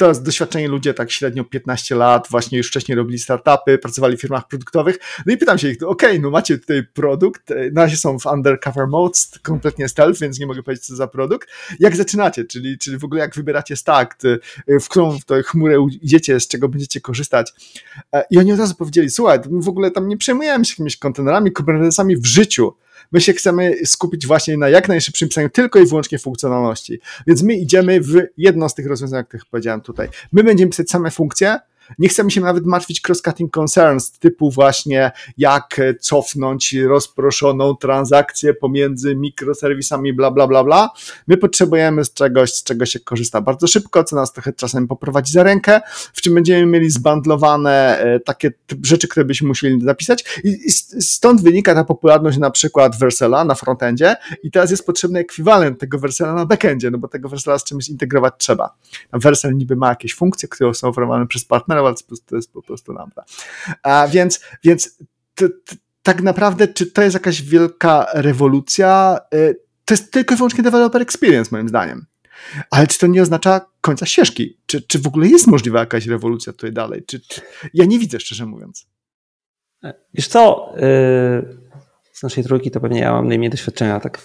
jest doświadczeni ludzie, tak średnio 15 lat, właśnie już wcześniej robili startupy, pracowali w firmach produktowych. No i pytam się ich, ok, no macie tutaj produkt, na razie są w undercover mode, kompletnie stealth, więc nie mogę powiedzieć, co za produkt. Jak zaczynacie, czyli, czyli w ogóle jak wybieracie stack, w którą w tę chmurę idziecie, z czego będziecie korzystać. E, I oni od razu powiedzieli, słuchaj, w ogóle tam nie przejmujemy się jakimiś kontenerami, kubernetesami w życiu. My się chcemy skupić właśnie na jak najszybszym pisaniu tylko i wyłącznie funkcjonalności. Więc my idziemy w jedno z tych rozwiązań, o których powiedziałem tutaj. My będziemy pisać same funkcje, nie chcemy się nawet martwić cross-cutting concerns, typu właśnie jak cofnąć rozproszoną transakcję pomiędzy mikroserwisami, bla, bla, bla, bla. My potrzebujemy z czegoś, z czego się korzysta bardzo szybko, co nas trochę czasem poprowadzi za rękę, w czym będziemy mieli zbandlowane e, takie rzeczy, które byśmy musieli napisać i stąd wynika ta popularność na przykład Versela na frontendzie i teraz jest potrzebny ekwiwalent tego Versela na backendzie, no bo tego Versela z czymś integrować trzeba. Versel niby ma jakieś funkcje, które są oferowane przez partnera, to jest po prostu lambda. A więc, więc t, t, tak naprawdę, czy to jest jakaś wielka rewolucja? Y, to jest tylko i wyłącznie developer experience, moim zdaniem. Ale czy to nie oznacza końca ścieżki? Czy, czy w ogóle jest możliwa jakaś rewolucja tutaj dalej? Czy, czy... Ja nie widzę, szczerze mówiąc. Wiesz co, yy, z naszej trójki to pewnie ja mam najmniej doświadczenia, tak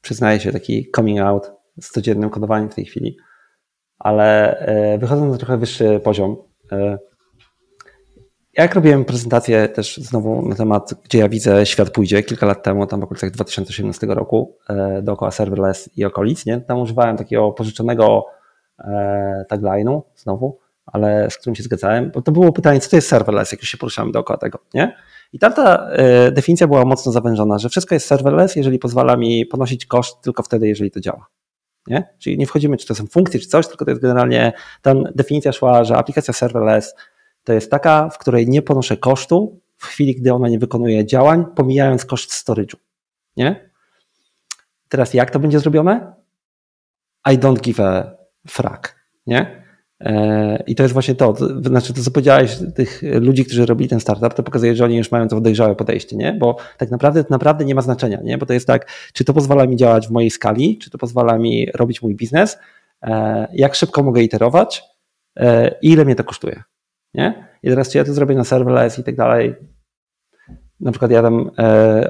przyznaję się, taki coming out z codziennym kodowaniem w tej chwili, ale yy, wychodząc na trochę wyższy poziom, E, jak robiłem prezentację też znowu na temat, gdzie ja widzę świat pójdzie kilka lat temu, tam w okolicach 2018 roku, e, dookoła serverless i okolic, nie? tam używałem takiego pożyczonego e, tagline'u znowu, ale z którym się zgadzałem, bo to było pytanie, co to jest serverless, jak już się poruszamy dookoła tego, nie? I tam ta definicja była mocno zawężona, że wszystko jest serverless, jeżeli pozwala mi ponosić koszt tylko wtedy, jeżeli to działa. Nie? Czyli nie wchodzimy, czy to są funkcje, czy coś, tylko to jest generalnie, tam definicja szła, że aplikacja serverless to jest taka, w której nie ponoszę kosztu w chwili, gdy ona nie wykonuje działań, pomijając koszt storage'u. Nie? Teraz jak to będzie zrobione? I don't give a frack. Nie? E, I to jest właśnie to, to znaczy to co powiedziałeś, tych ludzi, którzy robili ten startup, to pokazuje, że oni już mają to dojrzałe podejście, nie? Bo tak naprawdę to naprawdę nie ma znaczenia, nie? Bo to jest tak, czy to pozwala mi działać w mojej skali, czy to pozwala mi robić mój biznes, e, jak szybko mogę iterować e, i ile mnie to kosztuje, nie? I teraz czy ja to zrobię na serverless i tak dalej, na przykład ja tam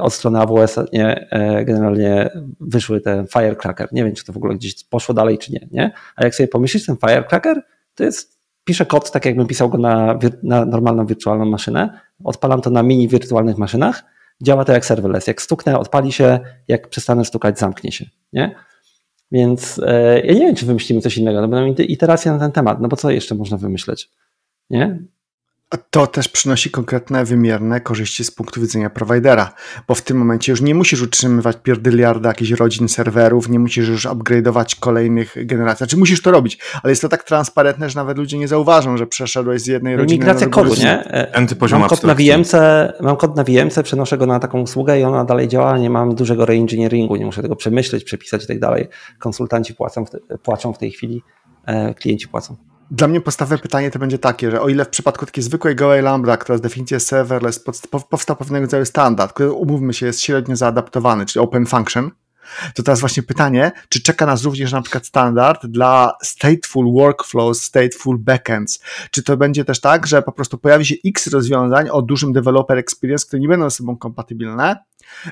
od strony AWS nie, generalnie wyszły ten Firecracker. Nie wiem, czy to w ogóle gdzieś poszło dalej, czy nie, nie? A jak sobie pomyślisz, ten Firecracker to jest, piszę kod tak jakbym pisał go na, na normalną wirtualną maszynę, odpalam to na mini wirtualnych maszynach, działa to jak serverless. Jak stuknę, odpali się, jak przestanę stukać, zamknie się. Nie? Więc e, ja nie wiem, czy wymyślimy coś innego, no będą iteracje na ten temat, no bo co jeszcze można wymyśleć? Nie? To też przynosi konkretne, wymierne korzyści z punktu widzenia prowajdera, bo w tym momencie już nie musisz utrzymywać pierdyliarda jakichś rodzin serwerów, nie musisz już upgrade'ować kolejnych generacji. Znaczy musisz to robić, ale jest to tak transparentne, że nawet ludzie nie zauważą, że przeszedłeś z jednej rodziny Migracja na kodu, nie? Mam kod, na VMC, mam kod na VMC, przenoszę go na taką usługę i ona dalej działa, nie mam dużego reengineeringu, nie muszę tego przemyśleć, przepisać i tak dalej. Konsultanci płacą w te, płaczą w tej chwili, e, klienci płacą. Dla mnie podstawowe pytanie to będzie takie, że o ile w przypadku takiej zwykłej gołej lambda, która z definicji jest serverless, powstał pewnego rodzaju standard, który umówmy się jest średnio zaadaptowany, czyli open function, to teraz właśnie pytanie, czy czeka nas również na przykład standard dla stateful workflows, stateful backends? Czy to będzie też tak, że po prostu pojawi się x rozwiązań o dużym developer experience, które nie będą ze sobą kompatybilne,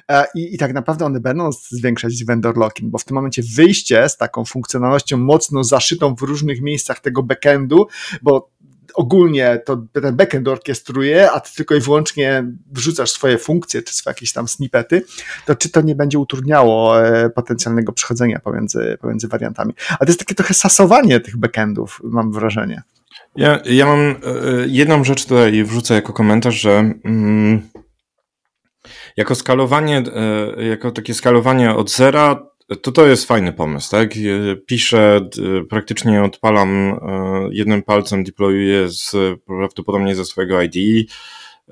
e, i, I tak naprawdę one będą zwiększać vendor locking, bo w tym momencie wyjście z taką funkcjonalnością mocno zaszytą w różnych miejscach tego backendu, bo ogólnie to ten backend orkiestruje, a ty tylko i wyłącznie wrzucasz swoje funkcje, czy swoje jakieś tam snippety, to czy to nie będzie utrudniało e, potencjalnego przechodzenia pomiędzy, pomiędzy wariantami. A to jest takie trochę sasowanie tych backendów, mam wrażenie. Ja, ja mam e, jedną rzecz tutaj wrzucę jako komentarz, że mm, jako skalowanie, e, jako takie skalowanie od zera, to to jest fajny pomysł, tak? Piszę, praktycznie odpalam e, jednym palcem, deployuję z, prawdopodobnie ze swojego IDE.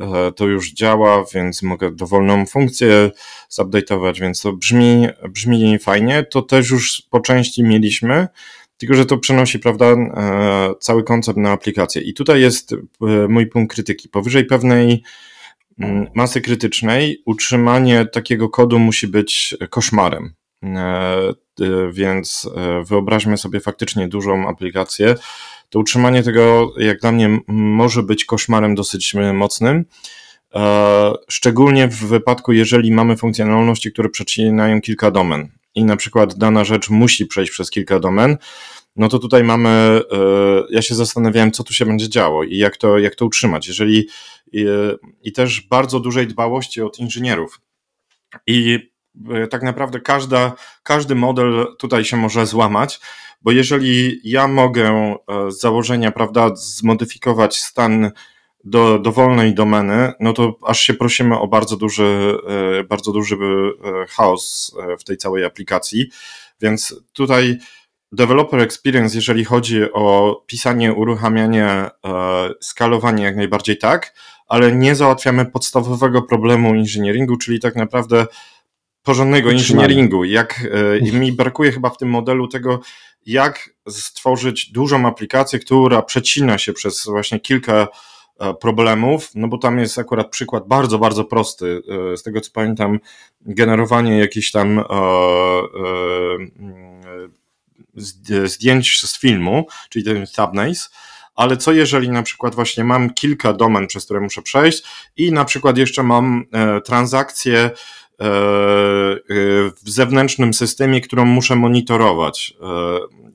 E, to już działa, więc mogę dowolną funkcję zupdate'ować, więc to brzmi, brzmi fajnie. To też już po części mieliśmy, tylko że to przenosi, prawda, e, cały koncept na aplikację. I tutaj jest mój punkt krytyki. Powyżej pewnej mm, masy krytycznej utrzymanie takiego kodu musi być koszmarem. E, e, więc e, wyobraźmy sobie faktycznie dużą aplikację, to utrzymanie tego, jak dla mnie, może być koszmarem dosyć mocnym. Szczególnie w wypadku, jeżeli mamy funkcjonalności, które przecinają kilka domen i na przykład dana rzecz musi przejść przez kilka domen, no to tutaj mamy, ja się zastanawiałem, co tu się będzie działo i jak to, jak to utrzymać. Jeżeli i, też bardzo dużej dbałości od inżynierów. I tak naprawdę każda, każdy model tutaj się może złamać, bo jeżeli ja mogę e, z założenia, prawda, zmodyfikować stan do dowolnej domeny, no to aż się prosimy o bardzo duży, bardzo duży chaos w tej całej aplikacji. Więc tutaj developer experience, jeżeli chodzi o pisanie, uruchamianie, e, skalowanie, jak najbardziej tak, ale nie załatwiamy podstawowego problemu inżynieringu, czyli tak naprawdę porządnego inżynieringu. Jak, e, I mi brakuje chyba w tym modelu tego, jak stworzyć dużą aplikację, która przecina się przez właśnie kilka e, problemów, no bo tam jest akurat przykład bardzo, bardzo prosty. Z tego co pamiętam, generowanie jakichś tam zdjęć z filmu, czyli ten thumbnails, ale co jeżeli na przykład właśnie mam kilka domen, przez które muszę przejść i na przykład jeszcze mam e, transakcję e, e, w zewnętrznym systemie, którą muszę monitorować.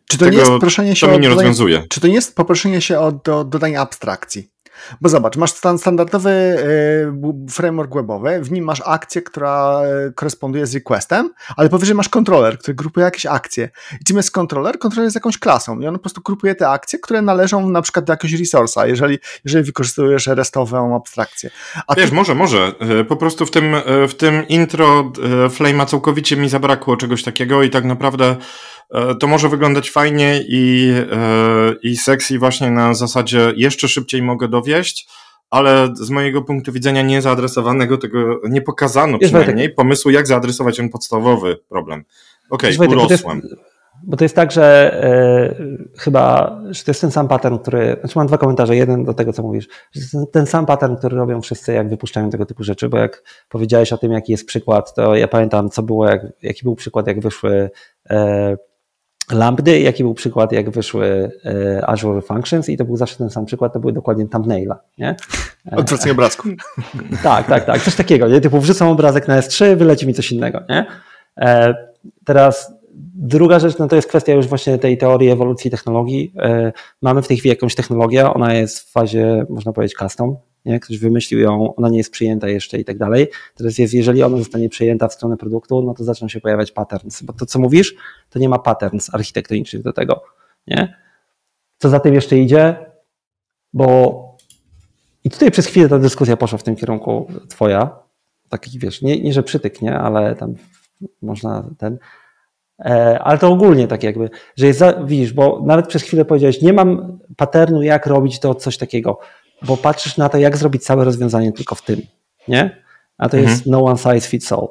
Czy to Tego, nie jest proszenie się to nie rozwiązuje. Czy to nie jest poproszenie się o do, dodanie abstrakcji? Bo zobacz, masz stan standardowy e, framework webowy, w nim masz akcję, która e, koresponduje z requestem, ale powyżej masz kontroler, który grupuje jakieś akcje. I czym jest kontroler? Kontroler jest jakąś klasą i on po prostu grupuje te akcje, które należą na przykład do jakiegoś resource'a, jeżeli, jeżeli wykorzystujesz restową abstrakcję. A Wiesz, ty... może, może. E, po prostu w tym, w tym intro Flame'a całkowicie mi zabrakło czegoś takiego i tak naprawdę to może wyglądać fajnie i, e, i sexy właśnie na zasadzie jeszcze szybciej mogę dowieść, ale z mojego punktu widzenia nie zaadresowanego tego, nie pokazano Wiesz, przynajmniej Wojtek, pomysłu, jak zaadresować ten podstawowy problem. Okej, okay, urosłem. Bo to, jest, bo to jest tak, że e, chyba, że to jest ten sam pattern, który, znaczy mam dwa komentarze, jeden do tego, co mówisz, ten sam pattern, który robią wszyscy, jak wypuszczają tego typu rzeczy, bo jak powiedziałeś o tym, jaki jest przykład, to ja pamiętam, co było, jak, jaki był przykład, jak wyszły e, lambdy, jaki był przykład, jak wyszły e, Azure Functions i to był zawsze ten sam przykład, to były dokładnie thumbnaila, nie? E, Odwrócenie obrazku. Tak, tak, tak, coś takiego, nie? Typu wrzucam obrazek na S3, wyleci mi coś innego, nie? E, teraz druga rzecz, no to jest kwestia już właśnie tej teorii ewolucji technologii. Mamy w tej chwili jakąś technologię, ona jest w fazie, można powiedzieć, custom, nie? ktoś wymyślił ją, ona nie jest przyjęta jeszcze i tak dalej. Teraz jest, jeżeli ona zostanie przyjęta w stronę produktu, no to zaczną się pojawiać patterns, bo to co mówisz, to nie ma patterns architektonicznych do tego, nie? Co za tym jeszcze idzie, bo i tutaj przez chwilę ta dyskusja poszła w tym kierunku twoja, taki wiesz, nie, nie że przytyk, nie, ale tam można ten, e, ale to ogólnie tak jakby, że jest, za, widzisz, bo nawet przez chwilę powiedziałeś, nie mam paternu, jak robić to coś takiego bo patrzysz na to, jak zrobić całe rozwiązanie tylko w tym, nie? A to mhm. jest no one size fits all.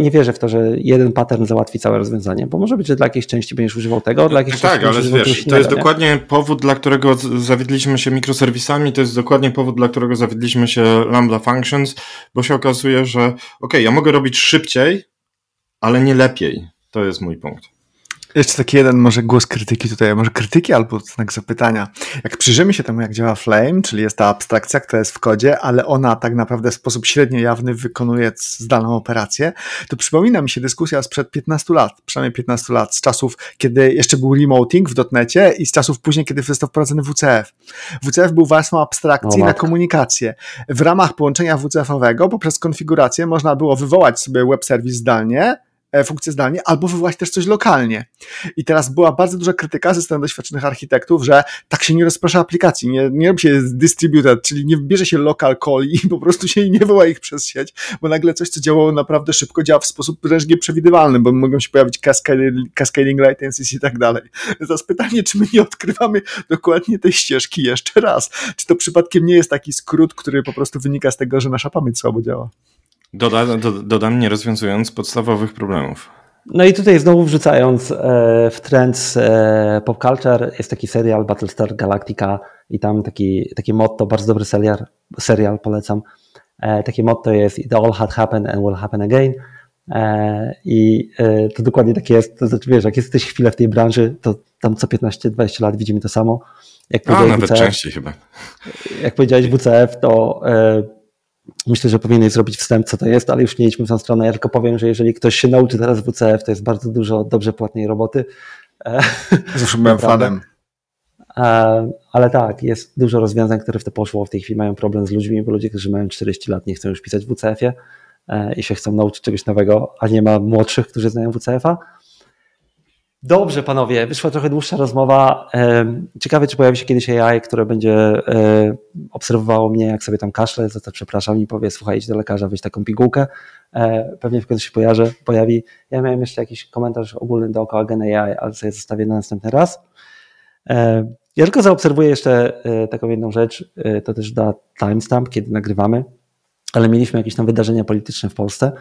Nie wierzę w to, że jeden pattern załatwi całe rozwiązanie, bo może być, że dla jakiejś części będziesz używał tego, dla jakiejś tak, części ale wiesz, to jest nie? dokładnie powód, dla którego zawiedliśmy się mikroserwisami, to jest dokładnie powód, dla którego zawiedliśmy się Lambda Functions, bo się okazuje, że ok, ja mogę robić szybciej, ale nie lepiej. To jest mój punkt. Jeszcze taki jeden może głos krytyki tutaj, może krytyki albo znak zapytania. Jak przyjrzymy się temu, jak działa Flame, czyli jest ta abstrakcja, która jest w kodzie, ale ona tak naprawdę w sposób średnio jawny wykonuje zdalną operację, to przypomina mi się dyskusja sprzed 15 lat, przynajmniej 15 lat, z czasów, kiedy jeszcze był remoting w dotnecie i z czasów później, kiedy został wprowadzony WCF. WCF był warstwą abstrakcji na komunikację. W ramach połączenia WCF-owego poprzez konfigurację można było wywołać sobie web serwis zdalnie, E, funkcję zdalnie, albo wywołać też coś lokalnie. I teraz była bardzo duża krytyka ze strony doświadczonych architektów, że tak się nie rozprasza aplikacji, nie, nie robi się distributed, czyli nie bierze się local call i po prostu się nie woła ich przez sieć, bo nagle coś, co działało naprawdę szybko, działa w sposób wręcz nieprzewidywalny, bo mogą się pojawić cascading, latencies i tak dalej. Teraz pytanie, czy my nie odkrywamy dokładnie tej ścieżki jeszcze raz? Czy to przypadkiem nie jest taki skrót, który po prostu wynika z tego, że nasza pamięć słabo działa? Doda, do, dodam, nie rozwiązując podstawowych problemów. No i tutaj znowu wrzucając e, w trend e, pop culture, jest taki serial Battlestar Galactica i tam taki, takie motto, bardzo dobry serial, serial polecam. E, takie motto jest It all had happened and will happen again. I to dokładnie tak jest. To znaczy, wiesz, jak jesteś chwilę w tej branży, to tam co 15-20 lat widzimy to samo. Jak A, nawet WCF, częściej chyba. jak powiedziałeś WCF, to myślę, że powinieneś zrobić wstęp, co to jest, ale już nie idźmy w tą stronę. Ja tylko powiem, że jeżeli ktoś się nauczy teraz WCF, to jest bardzo dużo dobrze płatnej roboty. Zawsze byłem fanem. E, Ale tak, jest dużo rozwiązań, które w to poszło. W tej chwili mają problem z ludźmi, bo ludzie, którzy mają 40 lat, nie chcą już pisać w WCF-ie e, i się chcą nauczyć czegoś nowego, a nie ma młodszych, którzy znają WCF-a. Dobrze, panowie, wyszła trochę dłuższa rozmowa. Ciekawe, czy pojawi się kiedyś AI, które będzie e, obserwowało mnie, jak sobie tam kaszlę, za to przepraszam i powie, słuchaj, idź do lekarza, weź taką pigułkę. E, Pewnie w końcu się pojawi, pojawi. Ja miałem jeszcze jakiś komentarz ogólny dookoła Gen AI, ale sobie zostawię na następny raz. E, Ja tylko zaobserwuję jeszcze taką jedną rzecz, to też da timestamp, kiedy nagrywamy, ale mieliśmy jakieś tam wydarzenia polityczne w Polsce,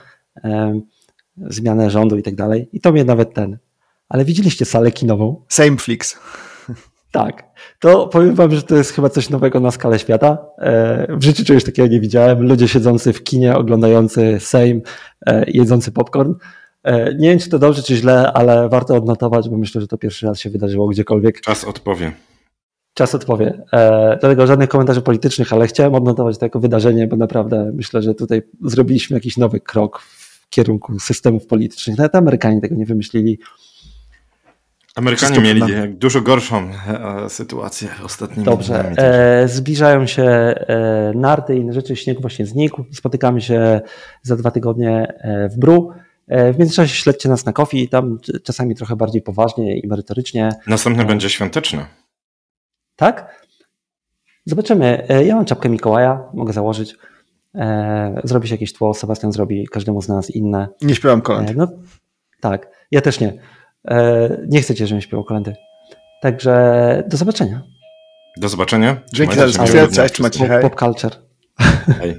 zmianę rządu i tak dalej i to mnie nawet ten. Ale widzieliście salę kinową? Same flicks. Tak. To powiem wam, że to jest chyba coś nowego na skalę świata. E, W życiu czegoś takiego nie widziałem. Ludzie siedzący w kinie, oglądający Sejm, e, jedzący popcorn. E, Nie wiem, czy to dobrze, czy źle, ale warto odnotować, bo myślę, że to pierwszy raz się wydarzyło gdziekolwiek. Czas odpowie. Czas odpowie. Dlatego żadnych komentarzy politycznych, ale chciałem odnotować to jako wydarzenie, bo naprawdę myślę, że tutaj zrobiliśmy jakiś nowy krok w kierunku systemów politycznych. Nawet Amerykanie tego nie wymyślili. Amerykanie mieli na- dużo gorszą e, sytuację ostatnimi Dobrze. E, zbliżają się e, narty i inne rzeczy. Śnieg właśnie znikł. Spotykamy się za dwa tygodnie e, w Bru. E, w międzyczasie śledźcie nas na Kofi, tam czasami trochę bardziej poważnie i merytorycznie. Następne będzie świąteczne. Tak? Zobaczymy. E, Ja mam czapkę Mikołaja, mogę założyć. E, Zrobi się jakieś tło, Sebastian zrobi każdemu z nas inne. Nie śpiewam kolęd. E, No tak, ja też nie. E, Nie chcecie, żebym śpiewał kolendy. Także do zobaczenia. Do zobaczenia. Dzięki za dyskusję. Cześć, się. Pop, pop culture. Hej.